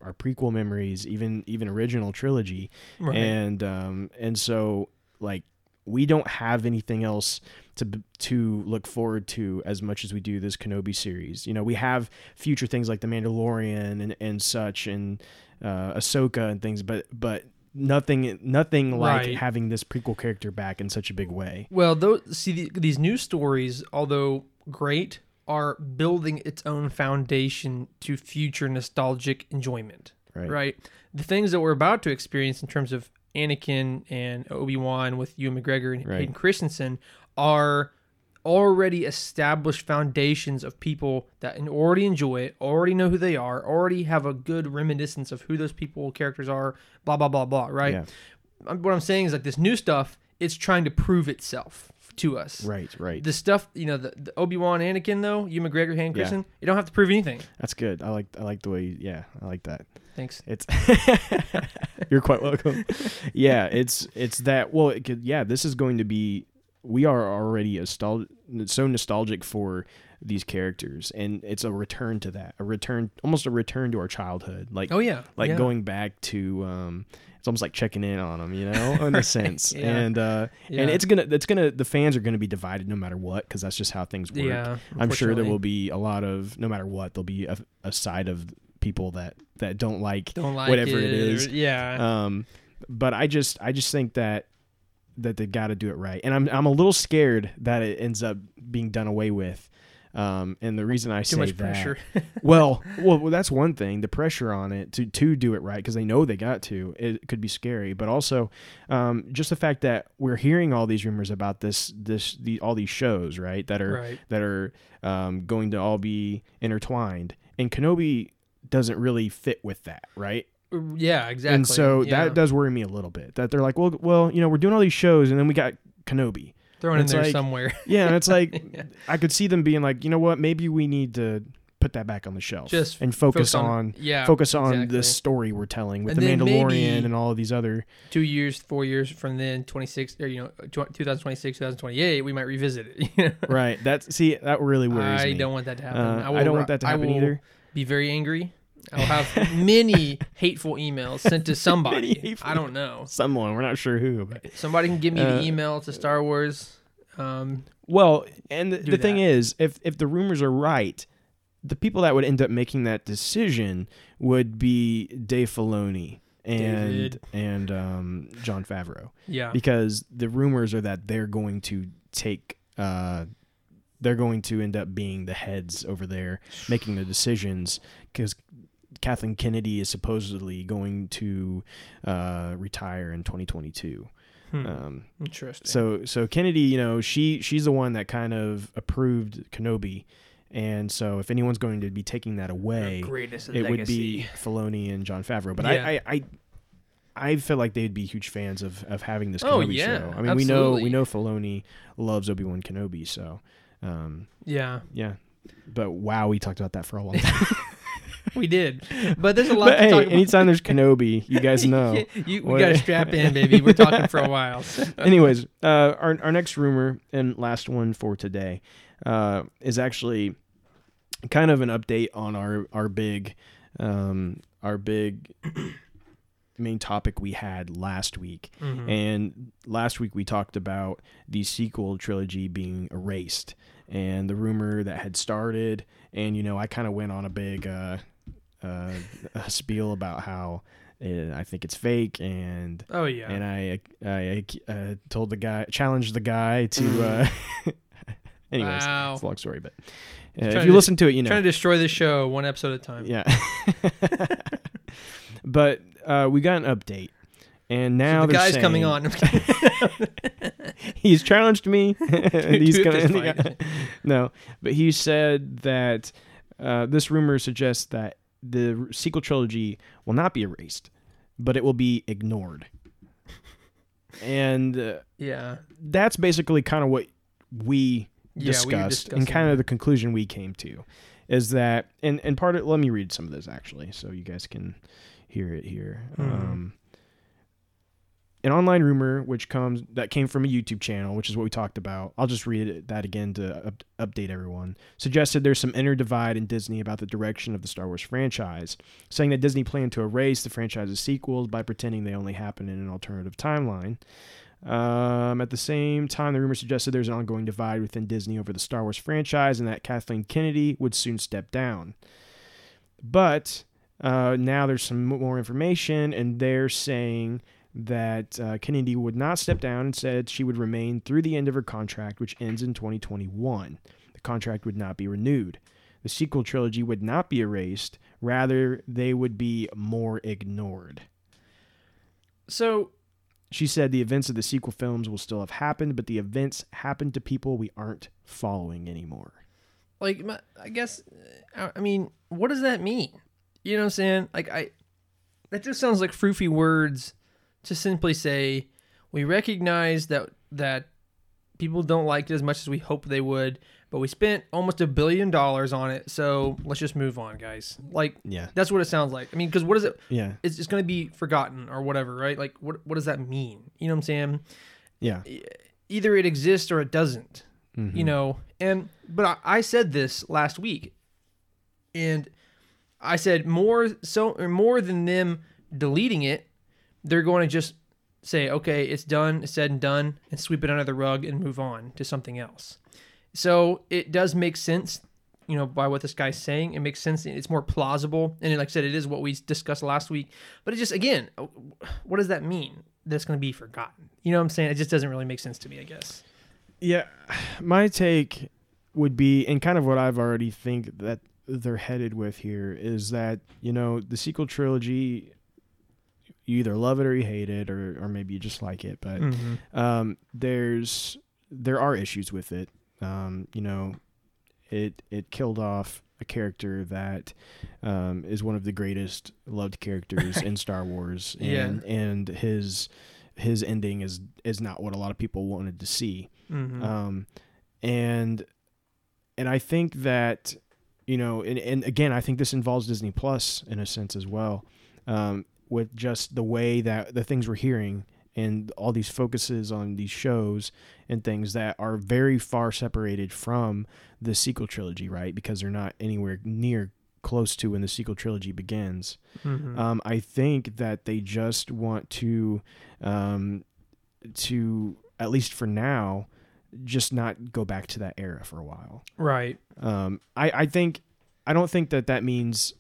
our prequel memories, even even original trilogy, Right. and um and so like we don't have anything else to to look forward to as much as we do this Kenobi series. You know, we have future things like the Mandalorian and and such and uh Ahsoka and things, but but nothing nothing like Right. having this prequel character back in such a big way. Well, those see the, these new stories, although great, are building its own foundation to future nostalgic enjoyment. Right. Right. The things that we're about to experience in terms of Anakin and Obi Wan with Ewan McGregor and Right. Hayden Christensen are already established foundations of people that already enjoy it, already know who they are, already have a good reminiscence of who those people characters are. Blah blah blah blah. Right. Yeah. What I'm saying is like this new stuff, it's trying to prove itself to us. Right, right. The stuff, you know, the, the Obi Wan, Anakin though, you McGregor, Hayden Yeah. You don't have to prove anything. That's good. I like I like the way yeah, I like that. Thanks. It's you're quite welcome. Yeah, it's it's that. Well, it could, yeah, this is going to be. We are already nostal- so nostalgic for these characters, and it's a return to that, a return, almost a return to our childhood, like Oh yeah, like yeah. going back to. um It's almost like checking in on them, you know, in a sense, Yeah. and uh Yeah. and it's gonna, it's gonna, the fans are gonna be divided no matter what, because that's just how things work. Yeah, I'm sure there will be a lot of no matter what there'll be a, a side of people that that don't like don't like whatever it it is. or- yeah, um but I just I just think that that they've got to do it right and I'm I'm a little scared that it ends up being done away with um and the reason I too say much that pressure. well, well, well, that's one thing. The pressure on it to to do it right because they know they got to. It could be scary, but also um, just the fact that we're hearing all these rumors about this this the all these shows right that are right. that are um, going to all be intertwined, and Kenobi doesn't really fit with that, right? Yeah, exactly. And so yeah. that does worry me a little bit. That they're like, well, well, you know, we're doing all these shows, and then we got Kenobi. Thrown in there like- somewhere. Yeah, and it's like Yeah. I could see them being like, you know what, maybe we need to put that back on the shelf Just and focus, Focus on yeah, focus on exactly. the story we're telling with And the Mandalorian and all of these other. two years, four years from then, 26 or you know, 2026, 2028, we might revisit it. Right. That's see that really worries I me. don't want that to happen. Uh, I, will don't want that to I happen either. Be very angry. I'll have many hateful emails sent to somebody. I don't know. Someone we're not sure who, but Somebody can give me Uh, the email to Star Wars. Um, well, and the, the thing that. is, if if the rumors are right, the people that would end up making that decision would be Dave Filoni and David. and um, Jon Favreau. yeah. because the rumors are that they're going to take uh they're going to end up being the heads over there making the decisions because Kathleen Kennedy is supposedly going to uh, retire in 2022. Hmm. Um, Interesting. so so Kennedy, you know, she she's the one that kind of approved Kenobi, and so if anyone's going to be taking that away, it would be legacy. Filoni and Jon Favreau. But Yeah. I, I, I, I feel like they'd be huge fans of, of having this Oh, Kenobi yeah, show. I mean, we know we know Filoni loves Obi Wan Kenobi, so um, Yeah, yeah. But wow, we talked about that for a long time. We did. But there's a lot but to hey, talk about. anytime there's Kenobi, you guys know. you, we got to strap in, baby. We're talking for a while. Anyways, uh, our our next rumor and last one for today uh, is actually kind of an update on our our big um, our big main topic we had last week. Mhm. And last week we talked about the sequel trilogy being erased and the rumor that had started. And, you know, I kind of went on a big uh, uh, a spiel about how uh, I think it's fake and. oh yeah. And I, I uh, told the guy, challenged the guy to. Uh, anyways, Wow. it's a long story, but uh, if to you listen to it, you know. Trying to destroy the show one episode at a time. Yeah. but uh, we got an update. And now the they're guy's coming on. He's challenged me. and he's To gonna, fist no, but he said that uh, this rumor suggests that the sequel trilogy will not be erased, but it will be ignored. And uh, yeah. that's basically kind of what we Yeah, we discussed and kind of the conclusion we came to is that and and part of let me read some of this actually so you guys can hear it here Mhm. um an online rumor which comes that came from a YouTube channel, which is what we talked about. I'll just read that again to up, update everyone. Suggested there's some inner divide in Disney about the direction of the Star Wars franchise, saying that Disney planned to erase the franchise's sequels by pretending they only happen in an alternative timeline. Um, at the same time, the rumor suggested there's an ongoing divide within Disney over the Star Wars franchise and that Kathleen Kennedy would soon step down. But uh, now there's some more information, and they're saying that uh, Kennedy would not step down and said she would remain through the end of her contract, which ends in 2021. The contract would not be renewed. The sequel trilogy would not be erased, rather, they would be more ignored. So She said the events of the sequel films will still have happened, but the events happened to people we aren't following anymore. like I guess uh, I mean, what does that mean? You know what I'm saying? Like I that just sounds like froofy words to simply say we recognize that that people don't like it as much as we hope they would, but we spent almost a billion dollars on it, so let's just move on, guys. Like Yeah. that's what it sounds like. I mean, because what is it? Yeah. It's just going to be forgotten or whatever, right? Like what what does that mean? You know what I'm saying? Yeah. Either it exists or it doesn't Mhm. you know and but I, I said this last week and i said more so or more than them deleting it they're going to just say okay it's done it's said and done and sweep it under the rug and move on to something else. So it does make sense you know by what this guy's saying. It makes sense. It's more plausible. And like i said it is what we discussed last week. But it just again what does that mean that's going to be forgotten? You know what i'm saying? It just doesn't really make sense to me i guess. Yeah, my take would be, and kind of what I've already think that they're headed with here is that you know the sequel trilogy, you either love it or you hate it, or or maybe you just like it, but um, there's there are issues with it. Um, you know, it it killed off a character that um, is one of the greatest loved characters in Star Wars, and and his his ending is is not what a lot of people wanted to see. Mhm. Um, and and I think that you know, and, and again, I think this involves Disney Plus in a sense as well, um, with just the way that the things we're hearing and all these focuses on these shows and things that are very far separated from the sequel trilogy, right? Because they're not anywhere near close to when the sequel trilogy begins. Mhm. Um, I think that they just want to, um, to at least for now, just not go back to that era for a while. right Um, I I think I don't think that that means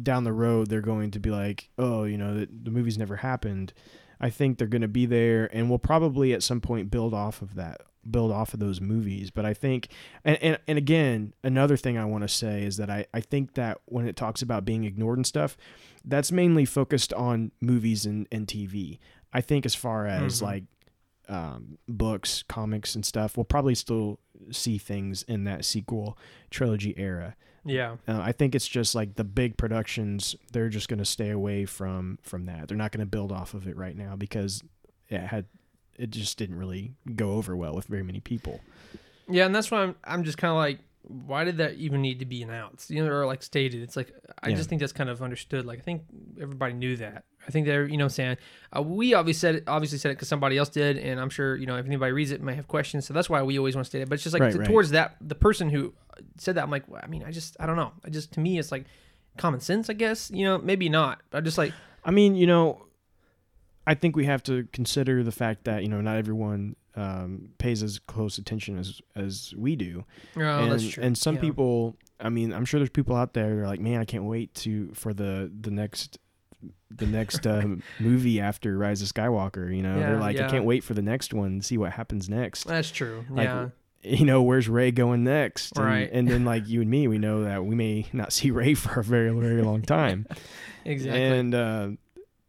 down the road they're going to be like, oh, you know, the, the movie's never happened. I think they're going to be there, and we'll probably at some point build off of that, build off of those movies. But I think, and and, and again, another thing I want to say is that I I think that when it talks about being ignored and stuff, that's mainly focused on movies and and TV. I think as far as Mhm. like um, books, comics, and stuff, we'll probably still see things in that sequel trilogy era. Yeah Uh, I think it's just like the big productions; they're just going to stay away from from that. They're not going to build off of it right now because it had it just didn't really go over well with very many people. Yeah, and that's why I'm I'm just kind of like, why did that even need to be announced? You know, or like stated. It's like I Yeah. just think that's kind of understood. Like I think everybody knew that. I think they're, you know, saying uh, we obviously said it, obviously said it because somebody else did, and I'm sure you know if anybody reads it may have questions. So that's why we always want to state it. But it's just like Right, t- right. towards that the person who said that, I'm like, well, I mean, I just I don't know. I just to me it's like common sense, I guess. You know, maybe not. I just like I mean, you know, I think we have to consider the fact that you know not everyone um, pays as close attention as as we do, oh, and that's true. and some Yeah. people. I mean, I'm sure there's people out there that are like, man, I can't wait to for the the next the next um, movie after Rise of Skywalker. You know, Yeah, they're like, yeah. I can't wait for the next one, see what happens next. That's true. Like, yeah. You know, where's Rey going next? And, Right. And then like you and me, we know that we may not see Rey for a very very long time. Exactly. And uh,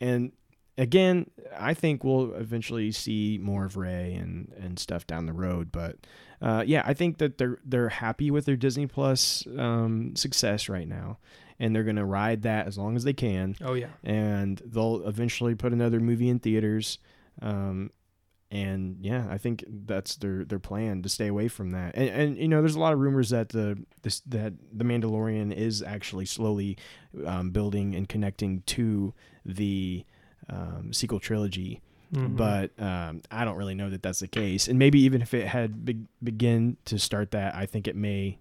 and again, I think we'll eventually see more of Rey and and stuff down the road. But uh, yeah, I think that they're they're happy with their Disney Plus um, success right now, and they're gonna ride that as long as they can. oh yeah. And they'll eventually put another movie in theaters. Um, and yeah, I think that's their their plan to stay away from that. And, and you know, there's a lot of rumors that the this that the Mandalorian is actually slowly um, building and connecting to the um, sequel trilogy. Mhm. But um, I don't really know that that's the case. And maybe even if it had be- begin to start that, I think it may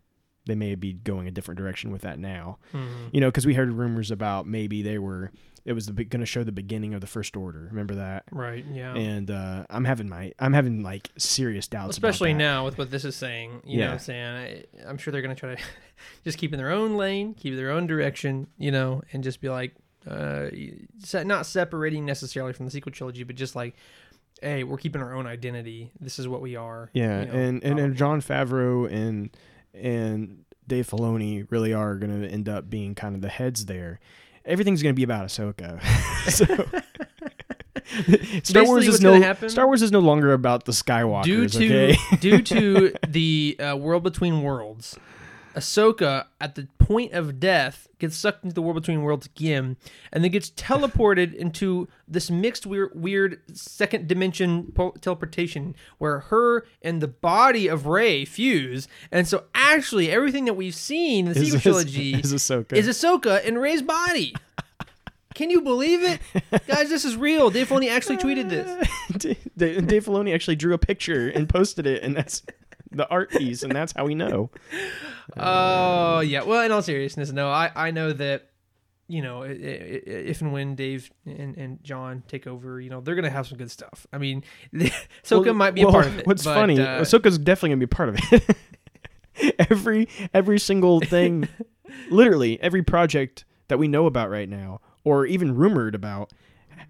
they may be going a different direction with that now. Mhm. You know, because we heard rumors about maybe they were it was going to show the beginning of the first order. Remember that? right. Yeah. and uh, I'm having my I'm having like serious doubts, about Especially now with what this is saying, you know Yeah. what I'm saying? I, I'm sure they're going to try to just keep in their own lane, keep their own direction, you know, and just be like, uh, not separating necessarily from the sequel trilogy, but just like, hey, we're keeping our own identity. This is what we are. Yeah, you know, and, and and. Jon Favreau and and Dave Filoni really are going to end up being kind of the heads there. Everything's going to be about Ahsoka. so Star Wars is no happen- Star Wars is no longer about the Skywalkers. due to okay? due to the uh, world between worlds, Ahsoka at the point of death gets sucked into the world between worlds again, and then gets teleported into this mixed weird, weird second dimension po- teleportation where her and the body of Rey fuse, and so actually everything that we've seen in the Is- sequel is- trilogy is Ahsoka. is Ahsoka in Rey's body. Can you believe it, guys? This is real. Dave Filoni actually tweeted this. Dave, Dave Filoni actually drew a picture and posted it, and that's the art piece, and that's how we know. Oh yeah. Well, in all seriousness, no. I I know that you know if and when Dave and, and Jon take over, you know they're gonna have some good stuff. I mean, Ahsoka Well- might be a part of it. What's but, funny, uh, Ahsoka's definitely gonna be a part of it. every every single thing, literally every project that we know about right now, or even rumored about,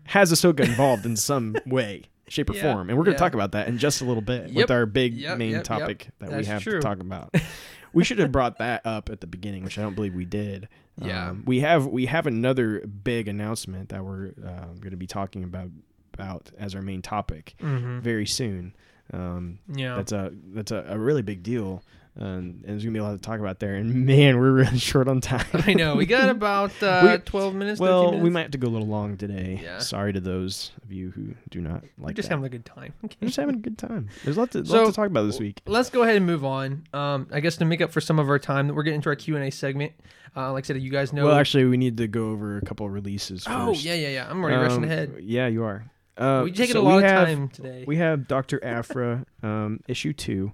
has Ahsoka involved in some way, shape, or Yeah, form. And we're gonna yeah. talk about that in just a little bit Yep, with our big yep, main yep, topic that we have true. to talk about. we should have brought that up at the beginning, which I don't believe we did. Yeah. Um, we have we have another big announcement that we're uh, going to be talking about about as our main topic mhm. very soon. Um, Yeah. that's a that's a, a really big deal, um, and there's gonna be a lot to talk about there. And man, we're really short on time. I know. We got about uh, We- twelve minutes. 13 well, minutes. we might have to go a little long today. Yeah. Sorry to those of you who do not like We're just that. having a good time. Okay. We're just having a good time. There's a lot to, So- lot to talk about this week. Let's go ahead and move on. Um, I guess to make up for some of our time, that we're getting into our Q and A segment. Uh, like I said, you guys know. Well, actually, we need to go over a couple of releases. oh yeah, yeah, yeah. I'm already rushing Um, ahead. Yeah, you are. Uh, we taking so a lot of have- time today. We have Doctor Aphra um, issue two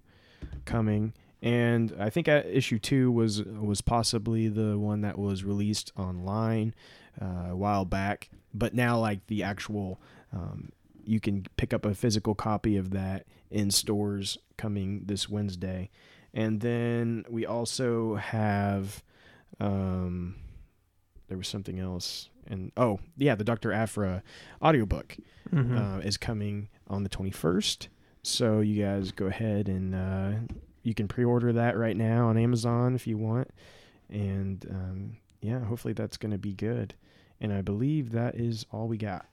coming, and I think issue two was was possibly the one that was released online uh, a while back, but now like the actual, um, you can pick up a physical copy of that in stores coming this Wednesday, and then we also have. Um, there was something else, and oh yeah, the Doctor Aphra audiobook Mhm. uh, is coming on the 21st. So you guys go ahead and uh, you can pre-order that right now on Amazon if you want. And um, yeah, hopefully that's going to be good. And I believe that is all we got.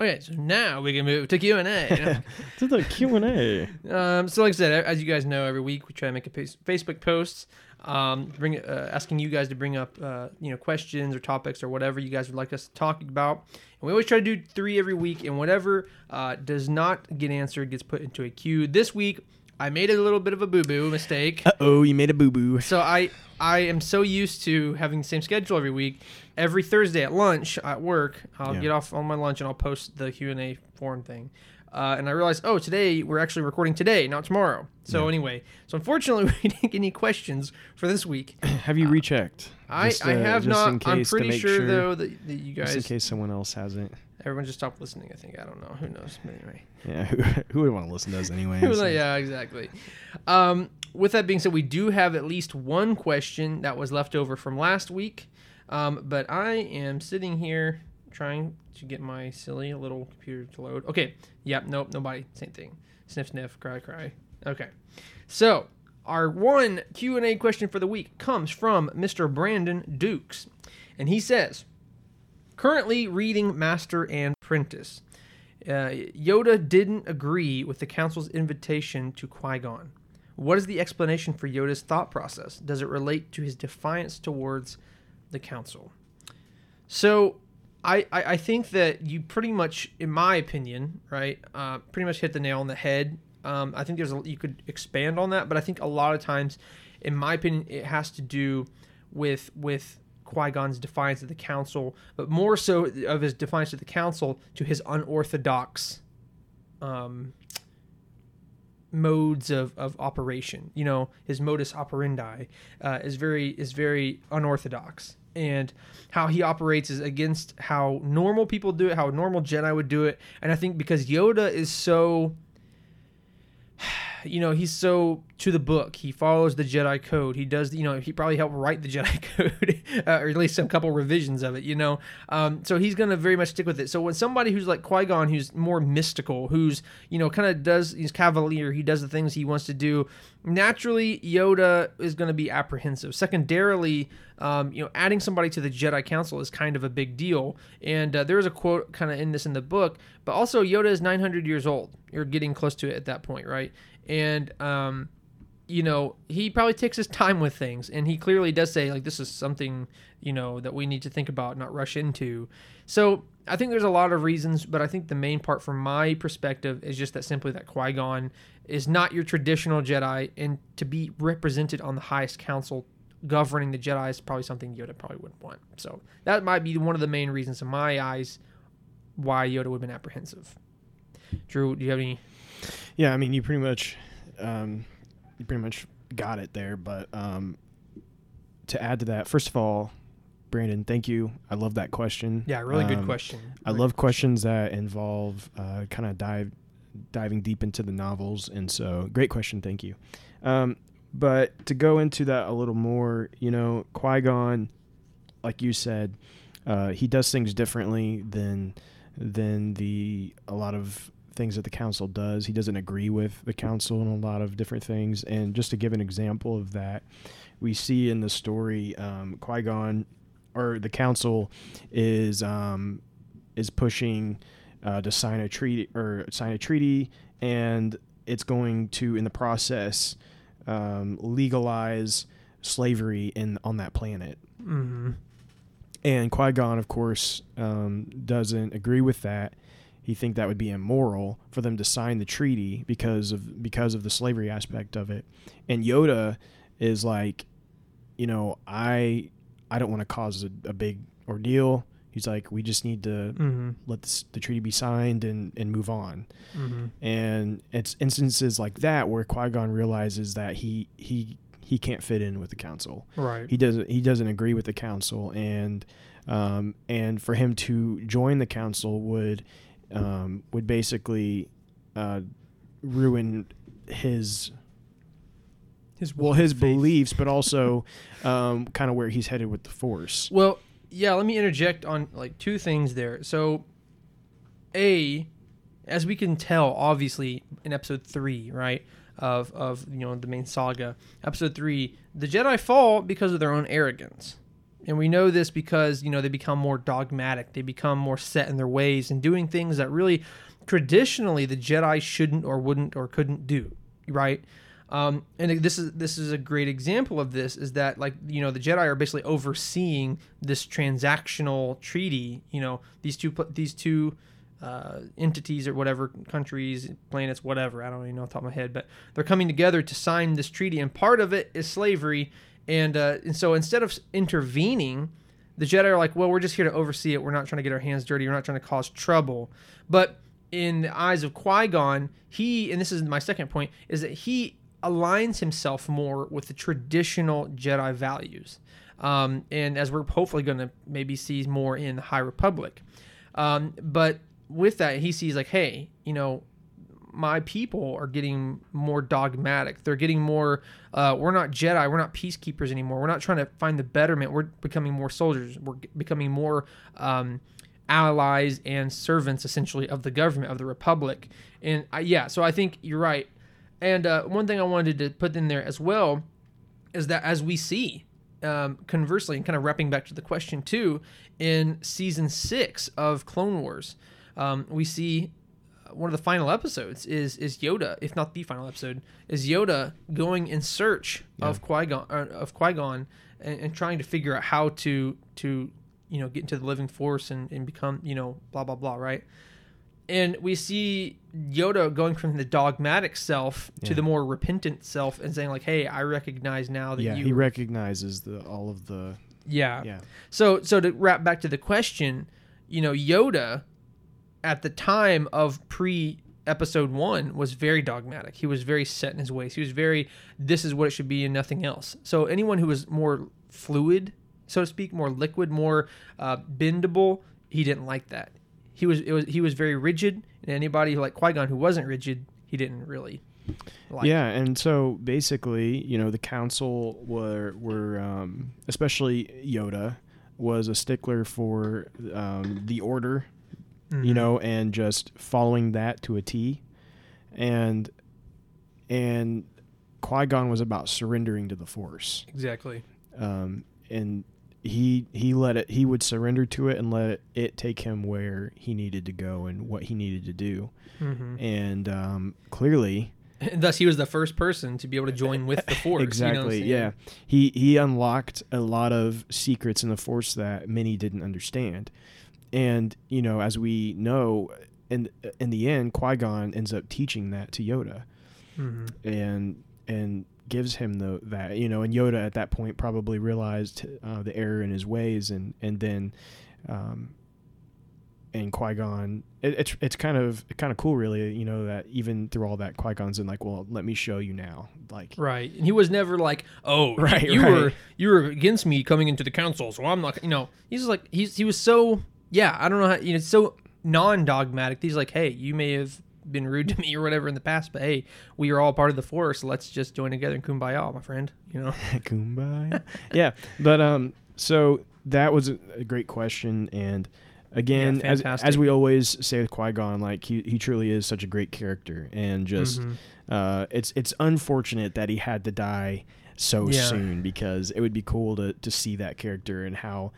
Okay, so now we can move to Q and A. to the Q and A. Um, so, like I said, as you guys know, every week we try to make a Facebook post, um, bring uh, asking you guys to bring up uh, you know questions or topics or whatever you guys would like us to talk about. And we always try to do three every week, and whatever uh, does not get answered gets put into a queue. This week, I made a little bit of a boo boo mistake. Uh oh, you made a boo boo. So I I am so used to having the same schedule every week. Every Thursday at lunch at work, I'll Yeah. get off on my lunch and I'll post the Q and A forum thing. Uh, and I realized, oh, today we're actually recording today, not tomorrow. So Yeah. anyway, so unfortunately we didn't get any questions for this week. Have you rechecked? I, Just, I uh, have just in not. I'm pretty make sure, though that, that you guys. just in case someone else hasn't. Everyone just stopped listening. I think I don't know. Who knows? But anyway. Yeah, who, who would want to listen to us anyway? Well, yeah, exactly. Um, with that being said, we do have at least one question that was left over from last week. Um, but I am sitting here trying to get my silly little computer to load. Okay. Yep. Nope. Nobody. Same thing. Sniff, sniff. Cry, cry. Okay. So our one Q and A question for the week comes from Mr. Brandon Dukes, and he says, "Currently reading Master and Apprentice." Uh, Yoda didn't agree with the council's invitation to Qui Gon. What is the explanation for Yoda's thought process? Does it relate to his defiance towards the council? So, I, I, I think that you pretty much, in my opinion, right, uh, pretty much hit the nail on the head. Um, I think there's a, you could expand on that, but I think a lot of times, in my opinion, it has to do with with Qui Gon's defiance of the council, but more so of his defiance of the council to his unorthodox um, modes of, of operation. You know, his modus operandi uh, is very is very unorthodox, and how he operates is against how normal people do it, how normal Jedi would do it. And I think because Yoda is so you know he's so to the book. He follows the jedi code. He does you know he probably helped write the jedi code uh, or at least some couple revisions of it you know? Um, so he's gonna very much stick with it. So when somebody who's like qui-gon who's more mystical who's you know kind of does he's cavalier he does the things he wants to do naturally yoda is going to be apprehensive. Secondarily um, you know adding somebody to the jedi council is kind of a big deal. And uh, there is a quote kind of in this in the book but also yoda is 900 years old you're getting close to it at that point right and um, you know he probably takes his time with things. And he clearly does say like this is something you know that we need to think about not rush into. So i think there's a lot of reasons but i think the main part from my perspective is just that simply that qui-gon is not your traditional jedi. And to be represented on the highest council governing the jedi is probably something yoda probably wouldn't want. So that might be one of the main reasons in my eyes why yoda would have been apprehensive. Drew do you have any Yeah, I mean, you pretty much, um, you pretty much got it there. But um, to add to that, first of all, Brandon, thank you. I love that question. yeah really good Um, question I Really love good questions that involve uh, kind of dive diving deep into the novels, and so great question. Thank you. Um, but to go into that a little more, you know, Qui Gon, like you said, uh, he does things differently than than the a lot of things that the council does. He doesn't agree with the council on a lot of different things. And just to give an example of that, we see in the story um, Qui Gon or the council is um, is pushing uh, to sign a treaty or sign a treaty, and it's going to in the process um, legalize slavery in on that planet. hmm And Qui Gon, of course, um, doesn't agree with that. He think that would be immoral for them to sign the treaty because of because of the slavery aspect of it. And Yoda is like, you know, I I don't want to cause a, a big ordeal. He's like, we just need to hmm let this, the treaty be signed and, and move on. hmm And it's instances like that where Qui Gon realizes that he he he can't fit in with the council Right. he doesn't he doesn't agree with the council and um, and for him to join the council would um, would basically uh, ruin his his well his beliefs but also um, kind of where he's headed with the force Well, yeah. Let me interject on like two things there. So, a, as we can tell, obviously in episode three, right of of you know the main saga, episode three, the Jedi fall because of their own arrogance. And we know this because, you know, they become more dogmatic. They become more set in their ways and doing things that really traditionally the Jedi shouldn't or wouldn't or couldn't do, right? Um, and this is this is a great example of this is that like you know the Jedi are basically overseeing this transactional treaty. You know these two these two uh, entities or whatever countries, planets, whatever. I don't even know off the top of my head, but they're coming together to sign this treaty, and part of it is slavery. And uh, and so instead of intervening, the Jedi are like, well, we're just here to oversee it. We're not trying to get our hands dirty. We're not trying to cause trouble. But in the eyes of Qui Gon, he and this is my second point is that he aligns himself more with the traditional Jedi values. Um, and as we're hopefully going to maybe see more in the High Republic. Um, but with that, he sees like, hey, you know, my people are getting more dogmatic. They're getting more. Uh, we're not Jedi. We're not peacekeepers anymore. We're not trying to find the betterment. We're becoming more soldiers. We're becoming more um, allies and servants, essentially, of the government of the Republic. And I, yeah, so I think you're right. And uh, one thing I wanted to put in there as well is that as we see, um, conversely, and kind of wrapping back to the question too, in season six of Clone Wars, um, we see one of the final episodes is is Yoda, if not the final episode, is Yoda going in search Yeah. of Qui Gon uh, of Qui Gon and, and trying to figure out how to to you know get into the living force and, and become you know blah blah blah right. And we see Yoda going from the dogmatic self to Yeah. the more repentant self and saying like, "Hey, I recognize now that yeah, you he recognizes the all of the yeah. yeah So so to wrap back to the question, you know, Yoda at the time of pre episode 1 was very dogmatic. He was very set in his ways. He was very this is what it should be and nothing else. So anyone who was more fluid, so to speak, more liquid, more uh, bendable, he didn't like that. He was was he was very rigid and anybody like Qui-Gon who wasn't rigid, he didn't really like. yeah, and so basically, you know, the council were were um, especially Yoda was a stickler for um, the order, Mm-hmm. you know, and just following that to a T, and and Qui Gon was about surrendering to the Force, Exactly. um, and he he let it he would surrender to it and let it, it take him where he needed to go and what he needed to do, hmm and um, clearly. And thus he was the first person to be able to join with the force. you know exactly yeah he he unlocked a lot of secrets in the force that many didn't understand and you know as we know in in the end qui-gon ends up teaching that to yoda Mhm. and and gives him the that you know and yoda at that point probably realized uh, the error in his ways and and then um and Qui-Gon it, it's it's kind of kind of cool really you know that even through all that Qui-Gon's in like well let me show you now like Right, and he was never like, "Oh, Right, you right. were you were against me coming into the council, so I'm not." You know, he's like he's he was so yeah. I don't know how you know so non-dogmatic. He's like, "Hey, you may have been rude to me or whatever in the past, but hey, we are all part of the force. Let's just join together and kumbaya, my friend." You know, Kumbaya. yeah, but um, so that was a great question, and again, Yeah, as as we always say with Qui Gon, like he he truly is such a great character, and just Mhm. uh, it's it's unfortunate that he had to die so Yeah. soon because it would be cool to to see that character and how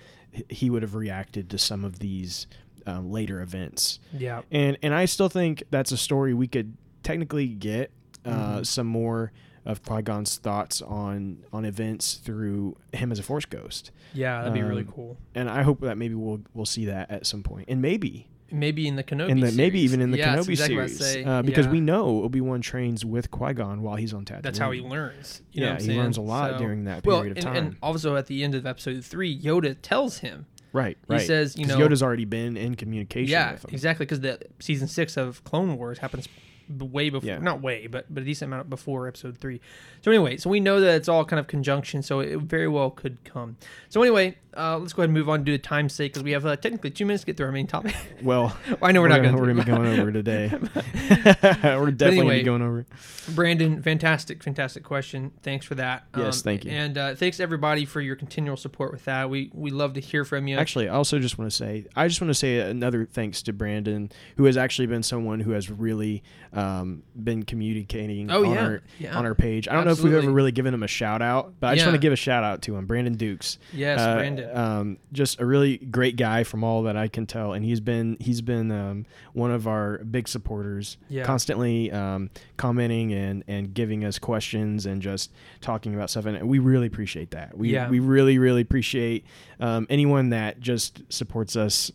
he would have reacted to some of these um, later events yeah, and and I still think that's a story we could technically get uh, Mhm. some more of Qui Gon's thoughts on on events through him as a Force ghost, yeah, that'd be really Um, cool. and I hope that maybe we'll we'll see that at some point, and maybe Maybe in the Kenobi, in the maybe even in the Yeah, Kenobi exactly series, say. uh, because Yeah. we know Obi Wan trains with Qui Gon while he's on Tatooine. that's how he learns. You know yeah, he learns a lot So- during that Well, period and, of time. and also at the end of episode three, Yoda tells him right, right. he says, you know- Yoda's already been in communication. Yeah, with him. exactly. Because the season six of Clone Wars happens way before, Yeah. not way, but but a decent amount before episode three. So anyway, so we know that it's all kind of conjunction, so it very well could come. So anyway, uh, let's go ahead and move on to time's sake because we have uh, technically two minutes to get through our main topic. Well, Well, I know we're, we're, not gonna, going we're gonna be going over today. we're definitely gonna anyway, be going over. Brandon, fantastic, fantastic question. Thanks for that. Um, Yes, thank you. And uh, thanks everybody for your continual support with that. We we love to hear from you. Actually, I also just want to say, I just want to say another thanks to Brandon, who has actually been someone who has really um, been communicating Oh, on, yeah. our, Yeah. on our page. I don't know if we've ever really given him a shout out, but I just want to give a shout out to him, Brandon Dukes. yes, Uh, Brandon. Um, just a really great guy from all that I can tell, and he's been he's been um, one of our big supporters, Yeah. constantly um, commenting and and giving us questions and just talking about stuff, and we really appreciate that. We Yeah. we really really appreciate um, anyone that just supports us.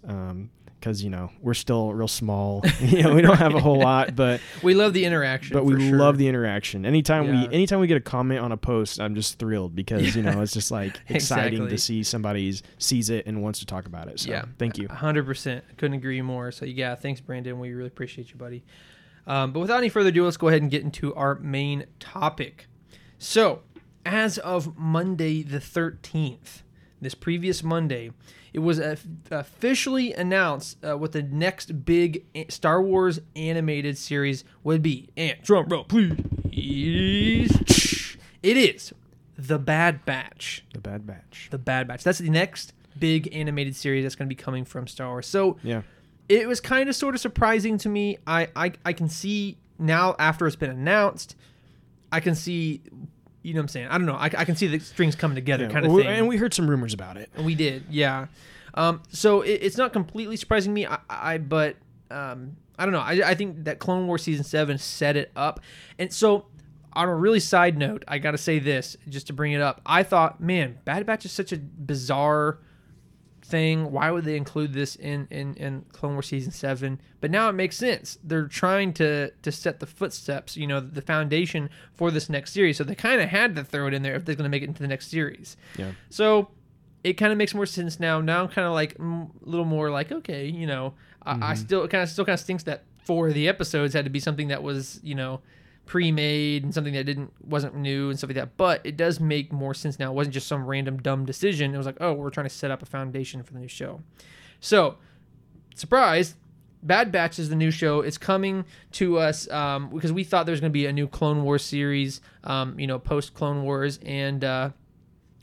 Because you know we're still real small. you know, we don't have a whole lot, but we love the interaction. but we sure. love the interaction. Anytime Yeah. we anytime we get a comment on a post, I'm just thrilled because you know it's just like exciting Exactly. to see somebody sees it and wants to talk about it. So Yeah. thank you. hundred percent. Couldn't agree more. So yeah, thanks, Brandon. We really appreciate you, buddy. Um, but without any further ado, let's go ahead and get into our main topic. So, as of Monday the thirteenth, this previous Monday, it was officially announced uh, what the next big Star Wars animated series would be. And drum roll, please. It is the Bad Batch The Bad Batch. the Bad Batch. That's the next big animated series that's going to be coming from Star Wars. So Yeah. it was kind of sort of surprising to me. I, I I can see now after it's been announced, I can see, you know what I'm saying? I don't know. I, I can see the strings coming together Yeah. kind of thing. And we heard some rumors about it. We did, yeah. Um, so it, it's not completely surprising me. I, I but um, I don't know. I, I think that Clone Wars season seven set it up, and so on a really side note, I got to say this just to bring it up. I thought, man, Bad Batch is such a bizarre thing. Why would they include this in in in Clone Wars season seven? But now it makes sense. They're trying to to set the footsteps, you know, the foundation for this next series. So they kind of had to throw it in there if they're going to make it into the next series. Yeah. So it kind of makes more sense now. Now I'm kind of like mm, a little more like okay, you know, I, I still kind of still kind of stinks that four of the episodes had to be something that was you know pre-made and something that didn't wasn't new and stuff like that. But it does make more sense now. It wasn't just some random dumb decision. It was like oh, we're trying to set up a foundation for the new show. So surprise. Bad Batch is the new show. It's coming to us um, because we thought there was going to be a new Clone Wars series, um, you know, post Clone Wars, and uh,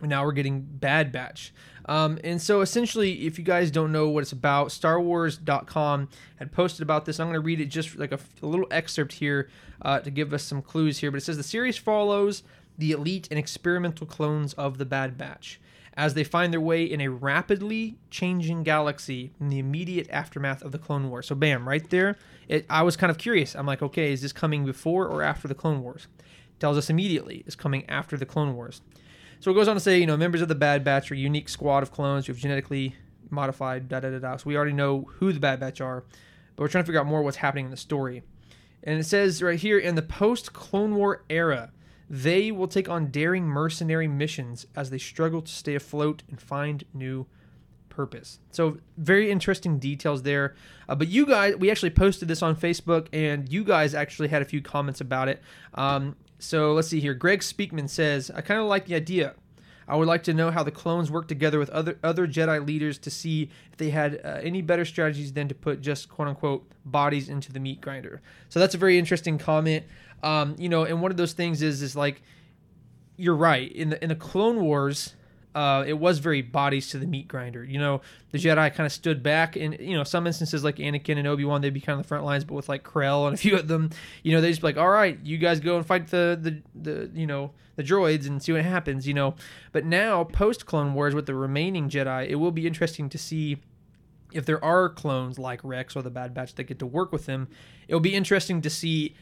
now we're getting Bad Batch. Um, and so essentially, if you guys don't know what it's about, StarWars.com had posted about this. I'm going to read it just like a, a little excerpt here uh, to give us some clues here. But it says the series follows the elite and experimental clones of the Bad Batch as they find their way in a rapidly changing galaxy in the immediate aftermath of the Clone Wars. So, bam, right there. It, I was kind of curious. I'm like, okay, is this coming before or after the Clone Wars? tells us immediately it's coming after the Clone Wars. So it goes on to say, you know, members of the Bad Batch are a unique squad of clones who have genetically modified, da da da da. So we already know who the Bad Batch are, but we're trying to figure out more what's happening in the story. And it says right here in the post Clone War era, they will take on daring mercenary missions as they struggle to stay afloat and find new purpose. So very interesting details there. Uh, but you guys, we actually posted this on Facebook, and you guys actually had a few comments about it. Um, so let's see here. Greg Speakman says, "I kind of like the idea. I would like to know how the clones work together with other other Jedi leaders to see if they had uh, any better strategies than to put just quote unquote bodies into the meat grinder." So that's a very interesting comment. Um, you know, and one of those things is is like you're right in the in the Clone Wars. Uh, it was very bodies to the meat grinder. You know, the Jedi kind of stood back, and you know, some instances like Anakin and Obi Wan, they'd be kind of the front lines, but with like Krell and a few of them, you know, they just be like, all right, you guys go and fight the the the you know the droids and see what happens. You know, but now post Clone Wars with the remaining Jedi, it will be interesting to see if there are clones like Rex or the Bad Batch that get to work with them. It'll be interesting to see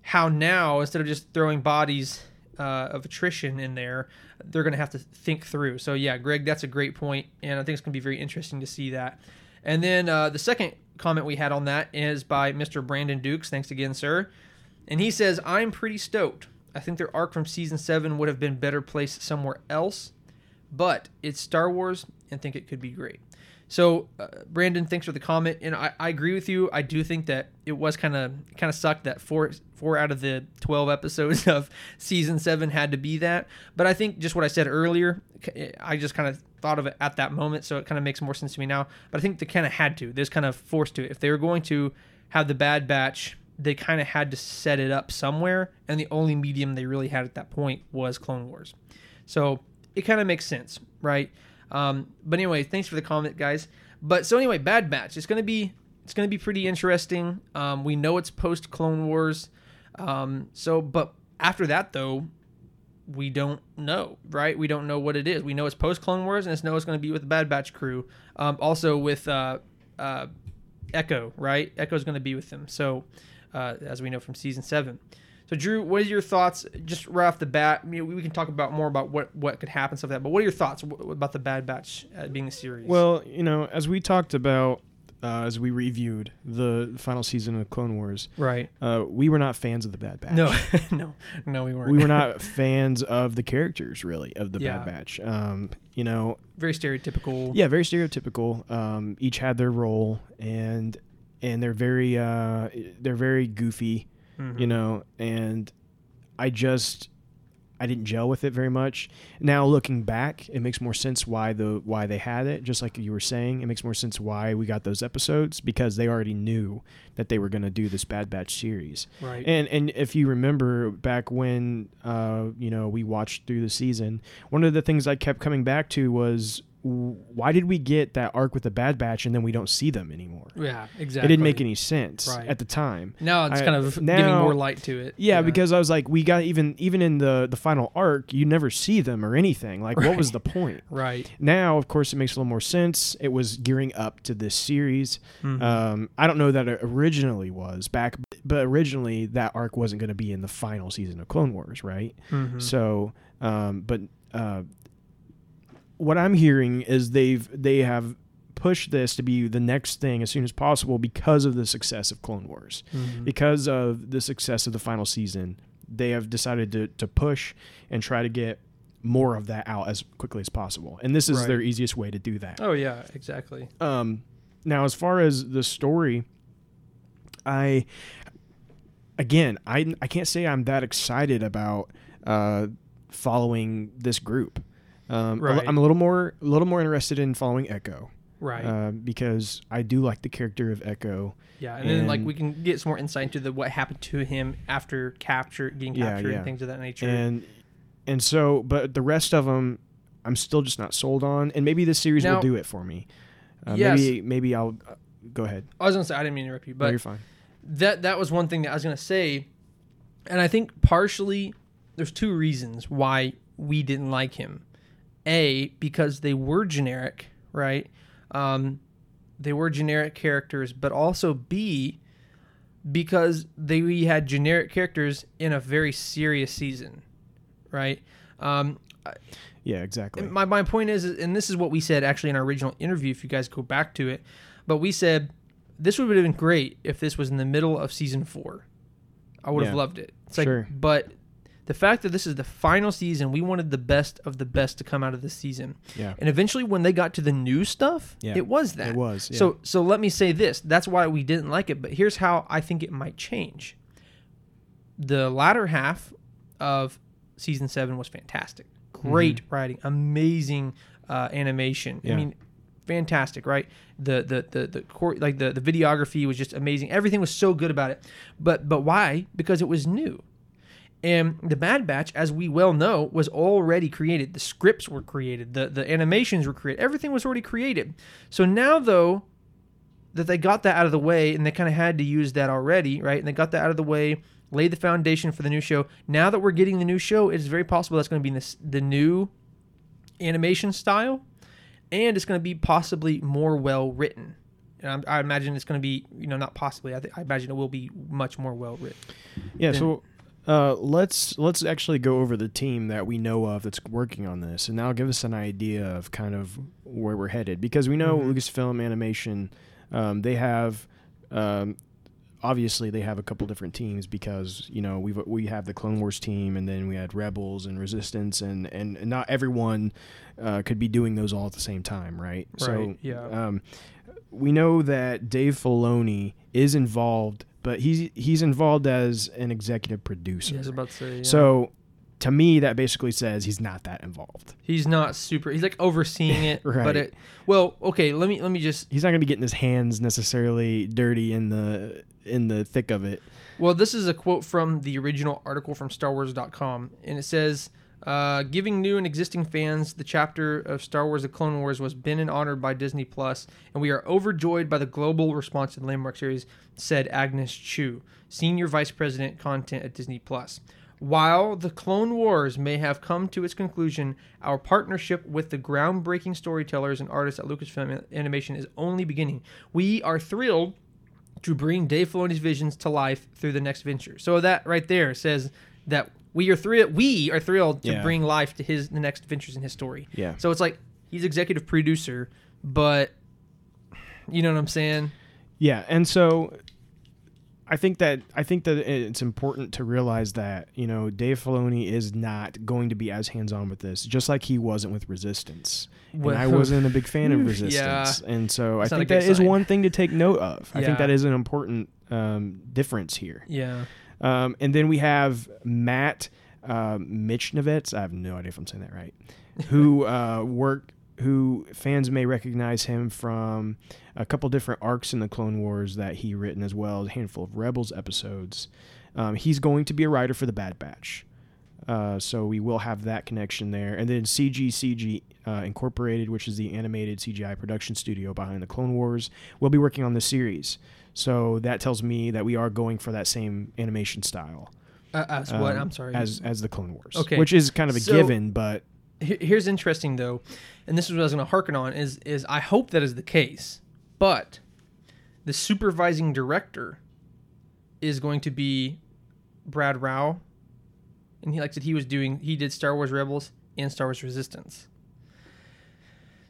how now instead of just throwing bodies uh, of attrition in there, they're going to have to think through. So yeah, Greg, that's a great point, and I think it's going to be very interesting to see that. And then uh, the second comment we had on that is by Mr. Brandon Dukes. Thanks again, sir. And he says, "I'm pretty stoked. I think their arc from season seven would have been better placed somewhere else, but it's Star Wars, and think it could be great." So, uh, Brandon, thanks for the comment, and I, I agree with you. I do think that it was kind of kind of sucked that four four out of the twelve episodes of season seven had to be that. But I think just what I said earlier, I just kind of thought of it at that moment, so it kind of makes more sense to me now. But I think they kind of had to. There's kind of forced to. If they were going to have the Bad Batch, they kind of had to set it up somewhere, and the only medium they really had at that point was Clone Wars. So it kind of makes sense, right? Um, but anyway, thanks for the comment, guys. But so anyway, Bad Batch. It's gonna be it's gonna be pretty interesting. Um, we know it's post Clone Wars. Um, so, but after that though, we don't know, right? We don't know what it is. We know it's post Clone Wars, and it's know it's to be with the Bad Batch crew. Um, also with uh, uh, Echo, right? Echo's to be with them. So, uh, as we know from season seven. So, Drew, what are your thoughts? Just right off the bat, I mean, we can talk about more about what what could happen, stuff like that. But what are your thoughts about the Bad Batch uh, being a series? Well, you know, as we talked about uh, as we reviewed the final season of Clone Wars, Right. uh, we were not fans of the Bad Batch. No, no, no, we weren't. we were not fans of the characters really of the Yeah. Bad Batch. Um, you know, very stereotypical. yeah, very stereotypical. Um, each had their role, and and they're very uh, they're very goofy, Mhm. you know. And I just I didn't gel with it very much. Now looking back, it makes more sense why the why they had it. Just like you were saying, it makes more sense why we got those episodes because they already knew that they were going to do this Bad Batch series. Right. And and if you remember back when uh you know we watched through the season, one of the things I kept coming back to was why did we get that arc with the Bad Batch and then we don't see them anymore? yeah, exactly. It didn't make any sense Right. at the time. Now it's I- kind of giving more light to it. Yeah, because I was like, we got even even in the the final arc, you never see them or anything. Like, what was the point? right. Now, of course, it makes a little more sense. It was gearing up to this series. Mhm. Um, I don't know that it originally was back, but originally that arc wasn't going to be in the final season of Clone Wars, right? Mhm. So, um, but uh, what I'm hearing is they've they have pushed this to be the next thing as soon as possible because of the success of Clone Wars, Mhm. because of the success of the final season. They have decided to to push and try to get more of that out as quickly as possible, and this is Right. their easiest way to do that. Oh yeah, exactly. Um, now, as far as the story, I again, I I can't say I'm that excited about uh, following this group. Um, Right. I'm a little more a little more interested in following Echo Right. uh, because I do like the character of Echo. yeah, and, then like we can get some more insight into the what happened to him after capture, getting Yeah, captured, yeah. and things of that nature. And and so, but the rest of them, I'm still just not sold on. And maybe this series Now- will do it for me. Uh, Yes. Maybe maybe I'll uh, go ahead. I was gonna say I didn't mean to interrupt you, no, but you're fine. that that was one thing that I was gonna say, and I think partially there's two reasons why we didn't like him. A because they were generic, right? Um, they were generic characters, but also B because they we had generic characters in a very serious season, right? Um, Yeah, exactly. my, my point is, and this is what we said actually in our original interview, if you guys go back to it, but we said this would have been great if this was in the middle of season four. I would have loved it. It's like, Sure. but the fact that this is the final season, we wanted the best of the best to come out of this season. yeah, And eventually, when they got to the new stuff, Yeah. it was that. it was. Yeah. So, so let me say this. That's why we didn't like it. But here's how I think it might change. The latter half of season seven was fantastic. Great writing, amazing uh, animation. I Mm-hmm. Mean, fantastic, right? The the the the core, like the the videography was just amazing. Everything was so good about it. But but why? Because it was new. And the Bad Batch, as we well know, was already created. The scripts were created. The the animations were created. Everything was already created. So now though that they got that out of the way and they kind of had to use that already, right? And they got that out of the way, laid the foundation for the new show. Now that we're getting the new show, it is very possible that's going to be in this, the new animation style and it's going to be possibly more well written. And I'm, I imagine it's going to be, you know, not possibly. I, th- I imagine it will be much more well written. Yeah, so uh, let's let's actually go over the team that we know of that's working on this, and now give us an idea of kind of where we're headed because we know Mhm. Lucasfilm Animation, um, they have. Um, Obviously, they have a couple different teams because you know we we have the Clone Wars team, and then we had Rebels and Resistance, and and not everyone uh, could be doing those all at the same time, right? So Right, yeah. um, we know that Dave Filoni is involved, but he's he's involved as an executive producer. Was about to say. yeah. So to me, that basically says he's not that involved. he's not super. He's like overseeing it, Right. but it. Well, okay. Let me let me just He's not going to be getting his hands necessarily dirty in the in the thick of it. Well, this is a quote from the original article from StarWars.com, and it says, uh, "Giving new and existing fans the chapter of Star Wars: The Clone Wars was been and honored by Disney Plus, and we are overjoyed by the global response to the landmark series," said Agnes Chu, senior vice president content at Disney Plus. While the Clone Wars may have come to its conclusion, our partnership with the groundbreaking storytellers and artists at Lucasfilm Animation is only beginning. We are thrilled to bring Dave Filoni's visions to life through the next venture. So that right there says that we are thrilled. We are thrilled to Yeah. bring life to his the next adventures in his story. Yeah. So it's like he's executive producer, but You know what I'm saying? Yeah, and so I think that I think that it's important to realize that you know Dave Filoni is not going to be as hands on with this, just like he wasn't with Resistance. And I wasn't a big fan of yeah. Resistance, and so I not a think that is sign. one thing to take note of. I think that is an important um, difference here. Yeah. Um, and then we have Matt um, Michnovetz. I have no idea if I'm saying that right. Who uh, work? Who fans may recognize him from a couple different arcs in the Clone Wars that he written, as well as a handful of Rebels episodes. Um, he's going to be a writer for the Bad Batch. Uh, so we will have that connection there. And then CGCG uh, Incorporated, which is the animated CGI production studio behind the Clone Wars, will be working on the series. So that tells me that we are going for that same animation style Uh, as what? um, I'm sorry. as as the Clone Wars. Okay. which is kind of a So- given, but here's interesting though, and this is what I was going to harken on is is I hope that is the case, but the supervising director is going to be Brad Rau, and he like said he was doing he did Star Wars Rebels and Star Wars Resistance.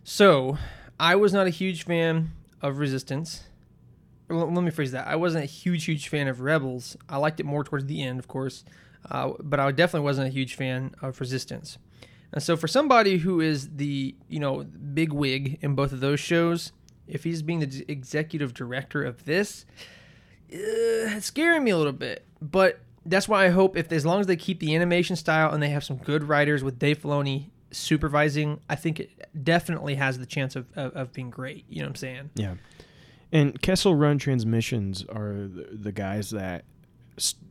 So I was not a huge fan of Resistance. Let me phrase that. I wasn't a huge, huge fan of Rebels. I liked it more towards the end, of course, uh, but I definitely wasn't a huge fan of Resistance. And so, for somebody who is the you know big wig in both of those shows, if he's being the executive director of this, uh, it's scaring me a little bit. But that's why I hope if as long as they keep the animation style and they have some good writers with Dave Filoni supervising, I think it definitely has the chance of, of, of being great. You know what I'm saying? yeah. And Kessel Run Transmissions are the, the guys that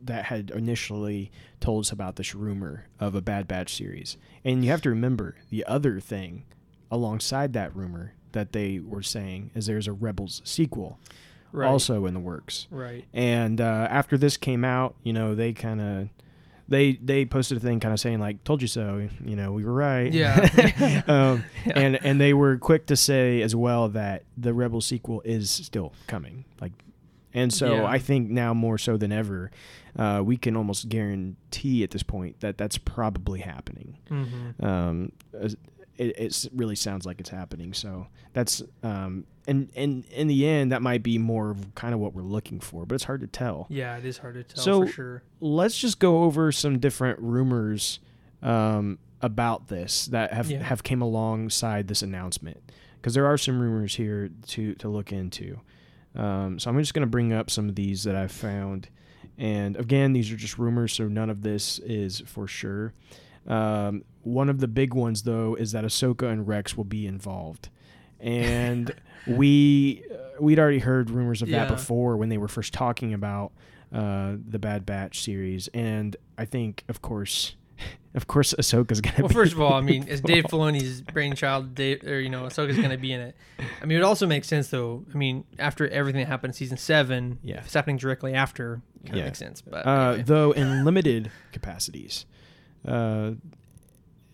that had initially told us about this rumor of a Bad Batch series. And you have to remember the other thing alongside that rumor that they were saying is there's a Rebels sequel Right. also in the works. Right. And uh, after this came out, you know, they kind of they they posted a thing kind of saying like, "Told you so." You know, we were right. Yeah. um, Yeah. And and they were quick to say as well that the Rebel sequel is still coming. Like, and so Yeah. I think now more so than ever, uh, we can almost guarantee at this point that that's probably happening. hmm Um, as- it, it really sounds like it's happening. So that's um, and and in the end, that might be more of kind of what we're looking for, but it's hard to tell. Yeah, it is hard to tell So- for sure. Let's just go over some different rumors um, about this that have Yeah. have came alongside this announcement because there are some rumors here to to look into. Um, so I'm just going to bring up some of these that I've found, and again, these are just rumors, so none of this is for sure. Um, one of the big ones, though, is that Ahsoka and Rex will be involved, and we uh, we'd already heard rumors of that before when they were first talking about uh, the Bad Batch series, and I think, of course, of course, Ahsoka's gonna. Well, be first of all, I mean, it's Dave. Filoni's brainchild, Dave, or you know, Ahsoka's going to be in it. I mean, it also makes sense though. I mean, after everything that happened in season seven, Yeah. if it's happening directly after, kind Yeah. of makes sense. But uh, anyway. though in limited capacities. Uh,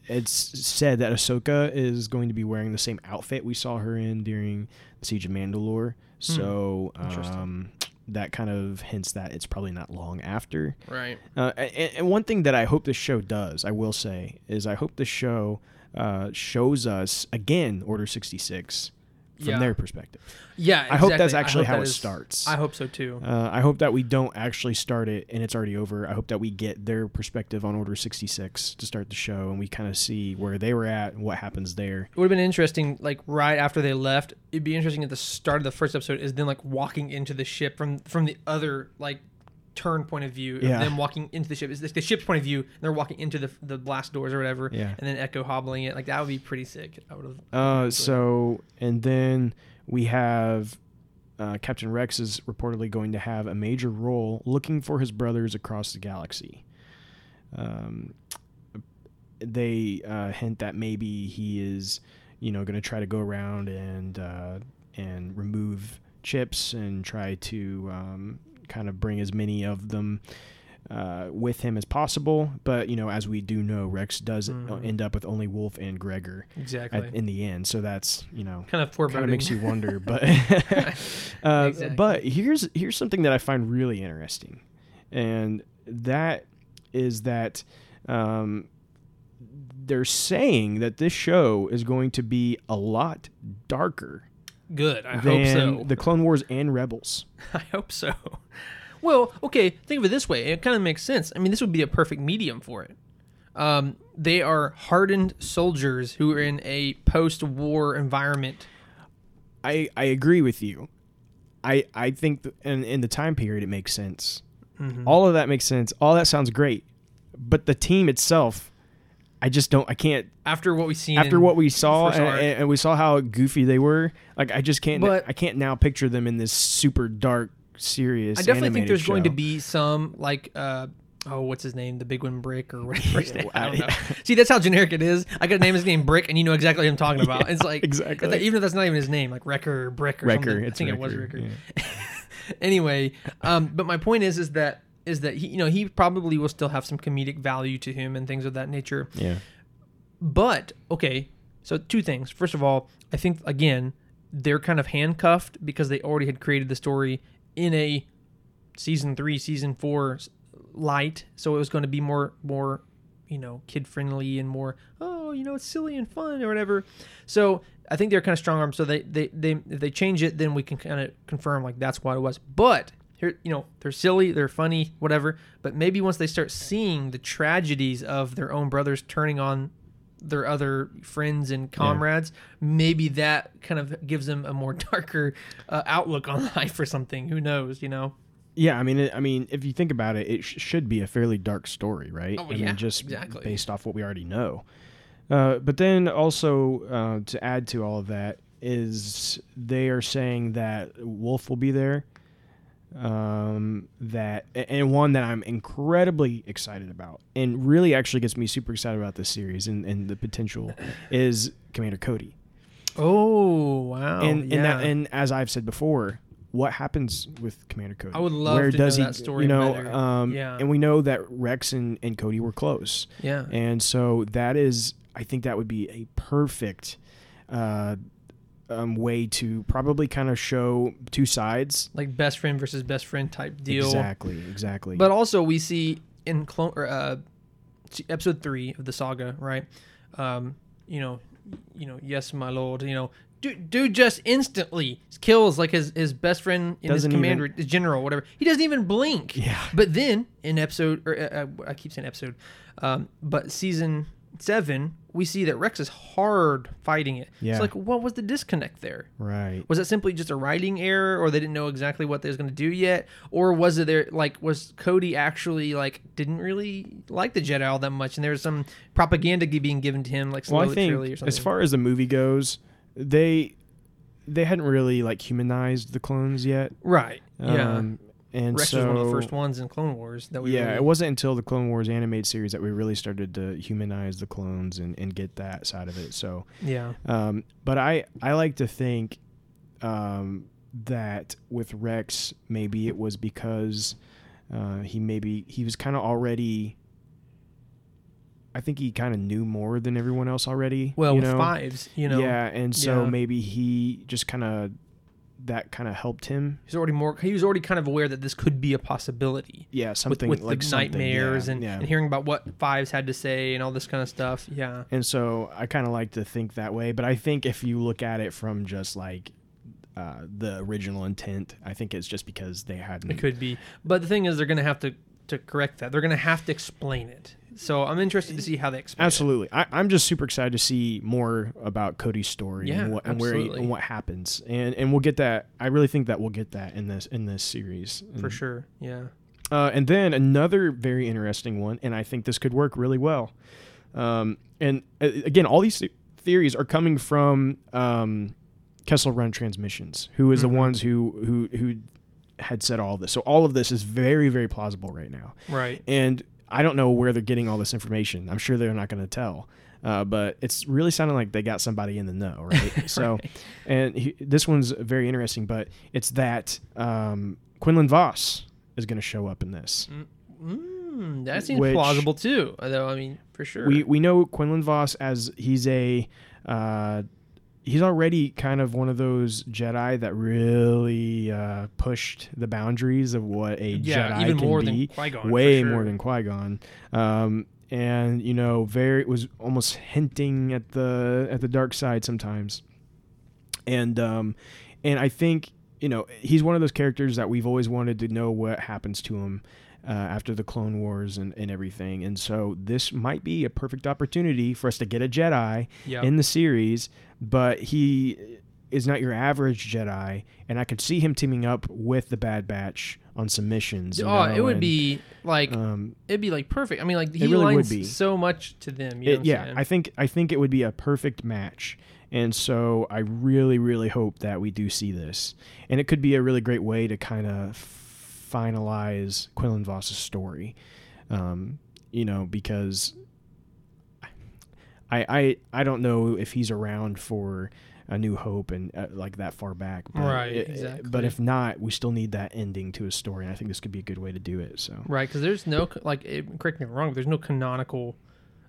it's said that Ahsoka is going to be wearing the same outfit we saw her in during the Siege of Mandalore. So Hmm. Um, that kind of hints that it's probably not long after. right, Uh, and, and one thing that I hope this show does, I will say, is I hope this show uh, shows us again Order sixty six from Yeah. their perspective. yeah, I hope that's actually hope how that it is- starts. I hope so too. Uh, I hope that we don't actually start it and it's already over. I hope that we get their perspective on Order 66 to start the show and we kind of see where they were at and what happens there. It would have been interesting, like right after they left. It'd be interesting at the start of the first episode is then like walking into the ship from from the other like turn point of view. Of Yeah. them walking into the ship. It's like the ship's point of view. And they're walking into the the blast doors or whatever. Yeah. And then Echo hobbling it. Like that would be pretty sick. I would have. Uh, so, and then we have uh, Captain Rex is reportedly going to have a major role looking for his brothers across the galaxy. Um, they uh, hint that maybe he is, you know, going to try to go around and uh, and remove chips and try to um, kind of bring as many of them uh, with him as possible. But you know, as we do know, Rex does Mhm. end up with only Wolffe and Gregor Exactly. at, in the end. So that's you know kind of kind of makes you wonder. But uh, Exactly. but here's here's something that I find really interesting, and that is that um, they're saying that this show is going to be a lot darker good. I hope so. the Clone Wars and Rebels. I hope so. Well, okay, think of it this way. It kind of makes sense. I mean, this would be a perfect medium for it. Um, they are hardened soldiers who are in a post-war environment. I I agree with you. I I think th- in in the time period it makes sense. Mm-hmm. All of that makes sense. All that sounds great. But the team itself, I just don't. I can't. After what we've seen, After what we saw, first and, and we saw how goofy they were, like I just can't. But- I can't now picture them in this super dark, serious. I definitely think animated there's going to be some like uh oh what's his name the big one brick or whatever his name. I don't know. See that's how generic it is. I could name his name Brick and you know exactly what I'm talking about. it's like exactly. it's like, even if that's not even his name like Wrecker or Brick or Wrecker. something. I It's think it was Wrecker, Wrecker. yeah. anyway, um, but my point is is that is that he you know he probably will still have some comedic value to him and things of that nature. Yeah. But okay, so two things. First of all, I think again they're kind of handcuffed because they already had created the story in a season three, season four light, so it was going to be more more you know kid friendly and more oh you know it's silly and fun or whatever. So I think they're kind of strong armed. So they they they if they change it, then we can kind of confirm like that's what it was. But here you know they're silly, they're funny, whatever. But maybe once they start seeing the tragedies of their own brothers turning on their other friends and comrades, maybe that kind of gives them a more darker uh, outlook on life or something. Who knows? You know. Yeah, I mean, it, I mean, if you think about it, it sh- should be a fairly dark story, right? Oh, I yeah, mean, just exactly. based off what we already know. Uh, but then also uh, to add to all of that is they are saying that Wolffe will be there. Um, that and one that I'm incredibly excited about, and really actually gets me super excited about this series and, and the potential is Commander Cody Oh wow! and yeah. and, that, and as I've said before, what happens with Commander Cody? I would love Where to does know he, that story You know, better. um, Yeah. and we know that Rex and, and Cody were close, yeah, and so that is, I think that would be a perfect uh, um, way to probably kind of show two sides. like best friend versus best friend type deal. Exactly, exactly. But also we see in clone or, uh, episode three of the saga, right? Um, you know, you know, yes, my lord. You know, dude, dude just instantly kills like his his best friend in Doesn't his commander, his general, whatever. He doesn't even blink. yeah, But then in episode, or uh, uh, I keep saying episode, um, but season seven, we see that Rex is hard fighting it. Yeah. It's like, what was the disconnect there? right. Was it simply just a writing error, or they didn't know exactly what they was going to do yet, or was it there like was Cody actually like didn't really like the Jedi all that much, and there was some propaganda being given to him like Well, slowly, I think or something? as far as the movie goes, they they hadn't really like humanized the clones yet. right, yeah. Um, And Rex so was one of the first ones in Clone Wars that we yeah, really- it wasn't until the Clone Wars animated series that we really started to humanize the clones and, and get that side of it. So, yeah, um, but I I like to think um, that with Rex, maybe it was because uh, he maybe he was kind of already. I think he kind of knew more than everyone else already. well you with know? fives, you know, yeah, and so Yeah. maybe he just kind of that kind of helped him. he's already more he was already kind of aware that this could be a possibility. Yeah, With, something with like the nightmares yeah, and, yeah. and hearing about what fives had to say and all this kind of stuff. Yeah, And so I kind of like to think that way, but I think if you look at it from just like uh, the original intent, I think it's just because they hadn't. It could be, but the thing is, they're going to have to to correct that. They're going to have to explain it. So I'm interested to see how they explain. Absolutely, I, I'm just super excited to see more about Cody's story Yeah, and what and where he, and what happens, and and we'll get that. I really think that we'll get that in this in this series it for sure. Yeah. Uh, and then another very interesting one, and I think this could work really well. Um, and uh, again, all these th- theories are coming from um, Kessel Run Transmissions, who is Mhm. the ones who who who had said all this. So all of this is very very plausible right now, Right. and I don't know where they're getting all this information. I'm sure they're not going to tell. Uh, but it's really sounding like they got somebody in the know, right? So, Right. and he, this one's very interesting, but it's that um, Quinlan Vos is going to show up in this. Mm, that seems Which- plausible too. Though I mean, for sure. We we know Quinlan Vos as he's a uh, he's already kind of one of those Jedi that really uh, pushed the boundaries of what a yeah, Jedi even can more be. than Qui Gon. way more than Qui Gon. Um, and you know, very was almost hinting at the at the dark side sometimes. and um, and I think you know he's one of those characters that we've always wanted to know what happens to him. Uh, after the Clone Wars and, and everything. And so this might be a perfect opportunity for us to get a Jedi Yeah. in the series, but he is not your average Jedi, and I could see him teaming up with the Bad Batch on some missions. you oh, it would and, be like Um, it'd be like perfect. I mean, like he really lines so much to them. You it- yeah, saying? I think I think it would be a perfect match, and so I really really hope that we do see this, and it could be a really great way to kind of finalize Quinlan Vos's story, um, you know, because I I I don't know if he's around for. A New Hope and uh, like that far back, but Right, it- exactly. But if not, we still need that ending to a story, and I think this could be a good way to do it. So right because there's no like it, correct me if I'm wrong. But there's no canonical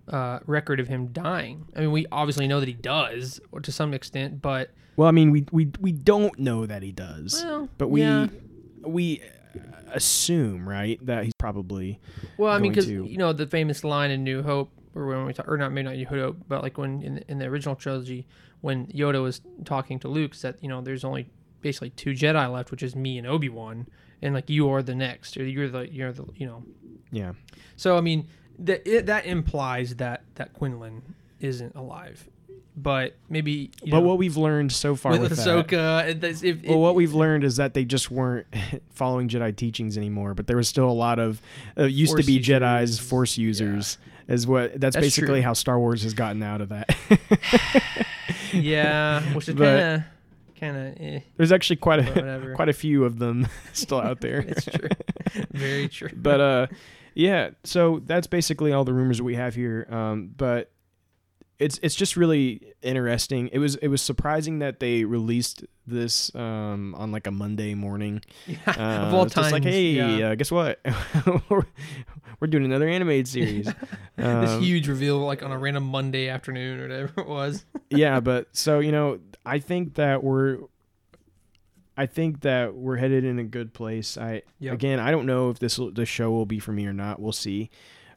uh, record of him dying. I mean, we obviously know that he does, or to some extent, but Well, I mean, we we we don't know that he does, Well, but we yeah. we assume right that he's probably Well, I mean, because you know the famous line in New Hope, or when we talk, or not maybe not Hope, but like when in the, in the original trilogy, when Yoda was talking to Luke, said you know there's only basically two Jedi left, which is me and Obi Wan, and like you are the next, or you're the you're the you know. yeah So I mean that it, that implies that that Quinlan isn't alive, but maybe you but know, what we've learned so far with with, Ahsoka, it, that's- if, well, what we've learned is that they just weren't following Jedi teachings anymore, but there was still a lot of uh, used to be users. Jedi's Force users. Is what that's, That's basically true. how Star Wars has gotten out of that. yeah, which is kind of kind of eh, There's actually quite a quite a few of them still out there. it's true, very true. but uh yeah so that's basically all the rumors that we have here um but it's it's just really interesting it was it was surprising that they released this um on like a monday morning Yeah, uh, of all times, like hey yeah. uh, guess what we're, we're doing another animated series this Um, huge reveal, like on a random Monday afternoon or whatever it was. yeah, but so you know, I think that we're, I think that we're headed in a good place. I Yep. again, I don't know if this this show will be for me or not. We'll see,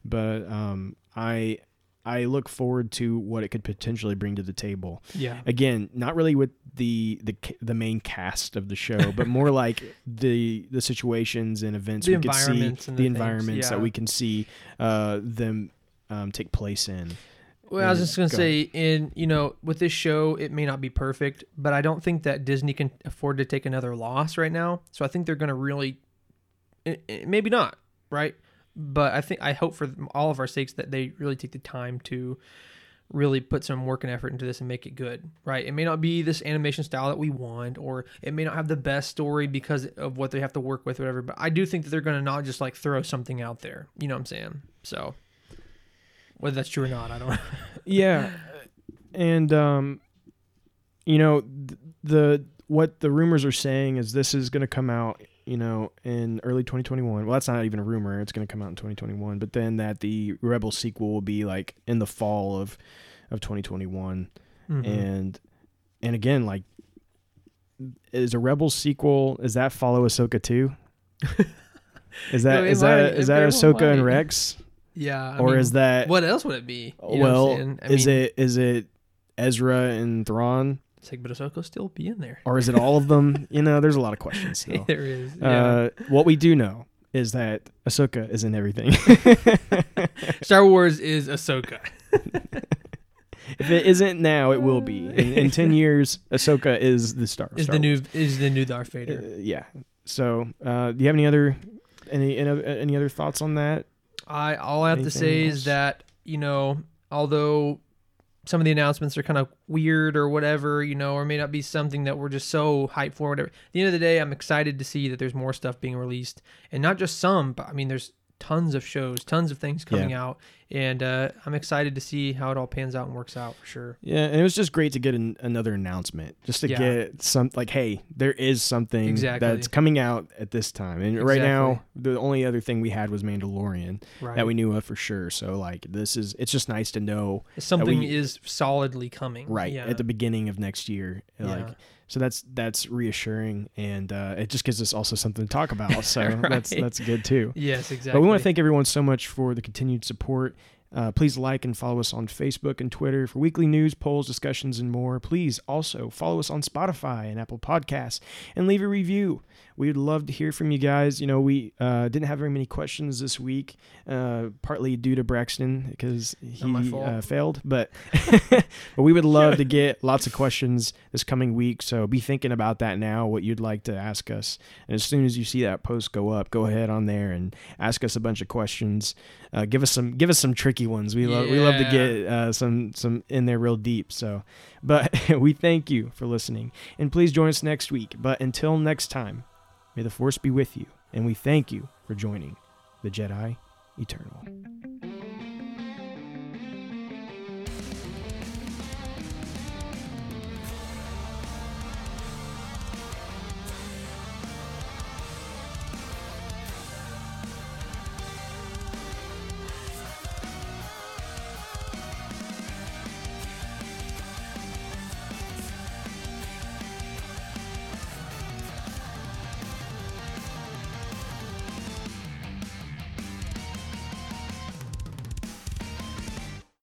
but um, I I look forward to what it could potentially bring to the table. Yeah, Again, not really with the the the main cast of the show, but more like the the situations and events The we could see, the, the environments that we can see uh, them um, take place in. Well, I was just gonna go say, in you know, with this show, it may not be perfect, but I don't think that Disney can afford to take another loss right now. So I think they're gonna really, eh, eh, maybe not, right? But I think I hope for all of our sakes that they really take the time to really put some work and effort into this and make it good, right? It may not be this animation style that we want, or it may not have the best story because of what they have to work with, whatever. But I do think that they're gonna not just like throw something out there. You know what I'm saying? So whether that's true or not, I don't. yeah and um you know th- the what the rumors are saying is this is going to come out you know in early 2021 well that's not even a rumor. It's going to come out in 2021 but then that the rebel sequel will be like in the fall of of 2021 Mhm. and and again like is a rebel sequel is that follow ahsoka too? Is that No, is might- that is that ahsoka and rex? Yeah, I or mean, is that what else would it be? Well, saying? Is mean, it is it Ezra and Thrawn, It's like, but Ahsoka still be in there. or is it all of them? you know, there's a lot of questions still. there is. Yeah. Uh, what we do know is that Ahsoka is in everything. Star Wars is Ahsoka. if it isn't now, it will be. In, in ten years, Ahsoka is the star. Is Star the new Wars. is the new Darth Vader. Uh, yeah. So, uh, do you have any other any any other- thoughts on that? I all I have to say else? is that you know, although some of the announcements are kind of weird or whatever, you know, or may not be something that we're just so hyped for. Whatever. At the end of the day, I'm excited to see that there's more stuff being released, and not just some, but I mean, there's tons of shows, tons of things coming out, and uh, I'm excited to see how it all pans out and works out for sure. Yeah, and it was just great to get an, another announcement, just to Yeah. get some like, hey, there is something Exactly. that's coming out at this time. And right now, the only other thing we had was Mandalorian Right. that we knew of for sure. So like, this is it's just nice to know Something we- is solidly coming. right Yeah. at the beginning of next year. Like, Yeah. So that's that's reassuring, and uh, it just gives us also something to talk about. So that's that's good too. yes, exactly. But we want to thank everyone so much for the continued support. Uh, please like and follow us on Facebook and Twitter for weekly news, polls, discussions, and more. Please also follow us on Spotify and Apple Podcasts and leave a review. We would love to hear from you guys. You know, we uh, didn't have very many questions this week, uh, partly due to Braxton because he Not my fault. uh, failed. But but we would love to get lots of questions this coming week. So be thinking about that now. What you'd like to ask us, and as soon as you see that post go up, go ahead on there and ask us a bunch of questions. Uh, give us some give us some tricky ones. We love we love to get uh, some some in there real deep. So, but we thank you for listening, and please join us next week. But until next time, may the force be with you, and we thank you for joining the Jedi Eternal.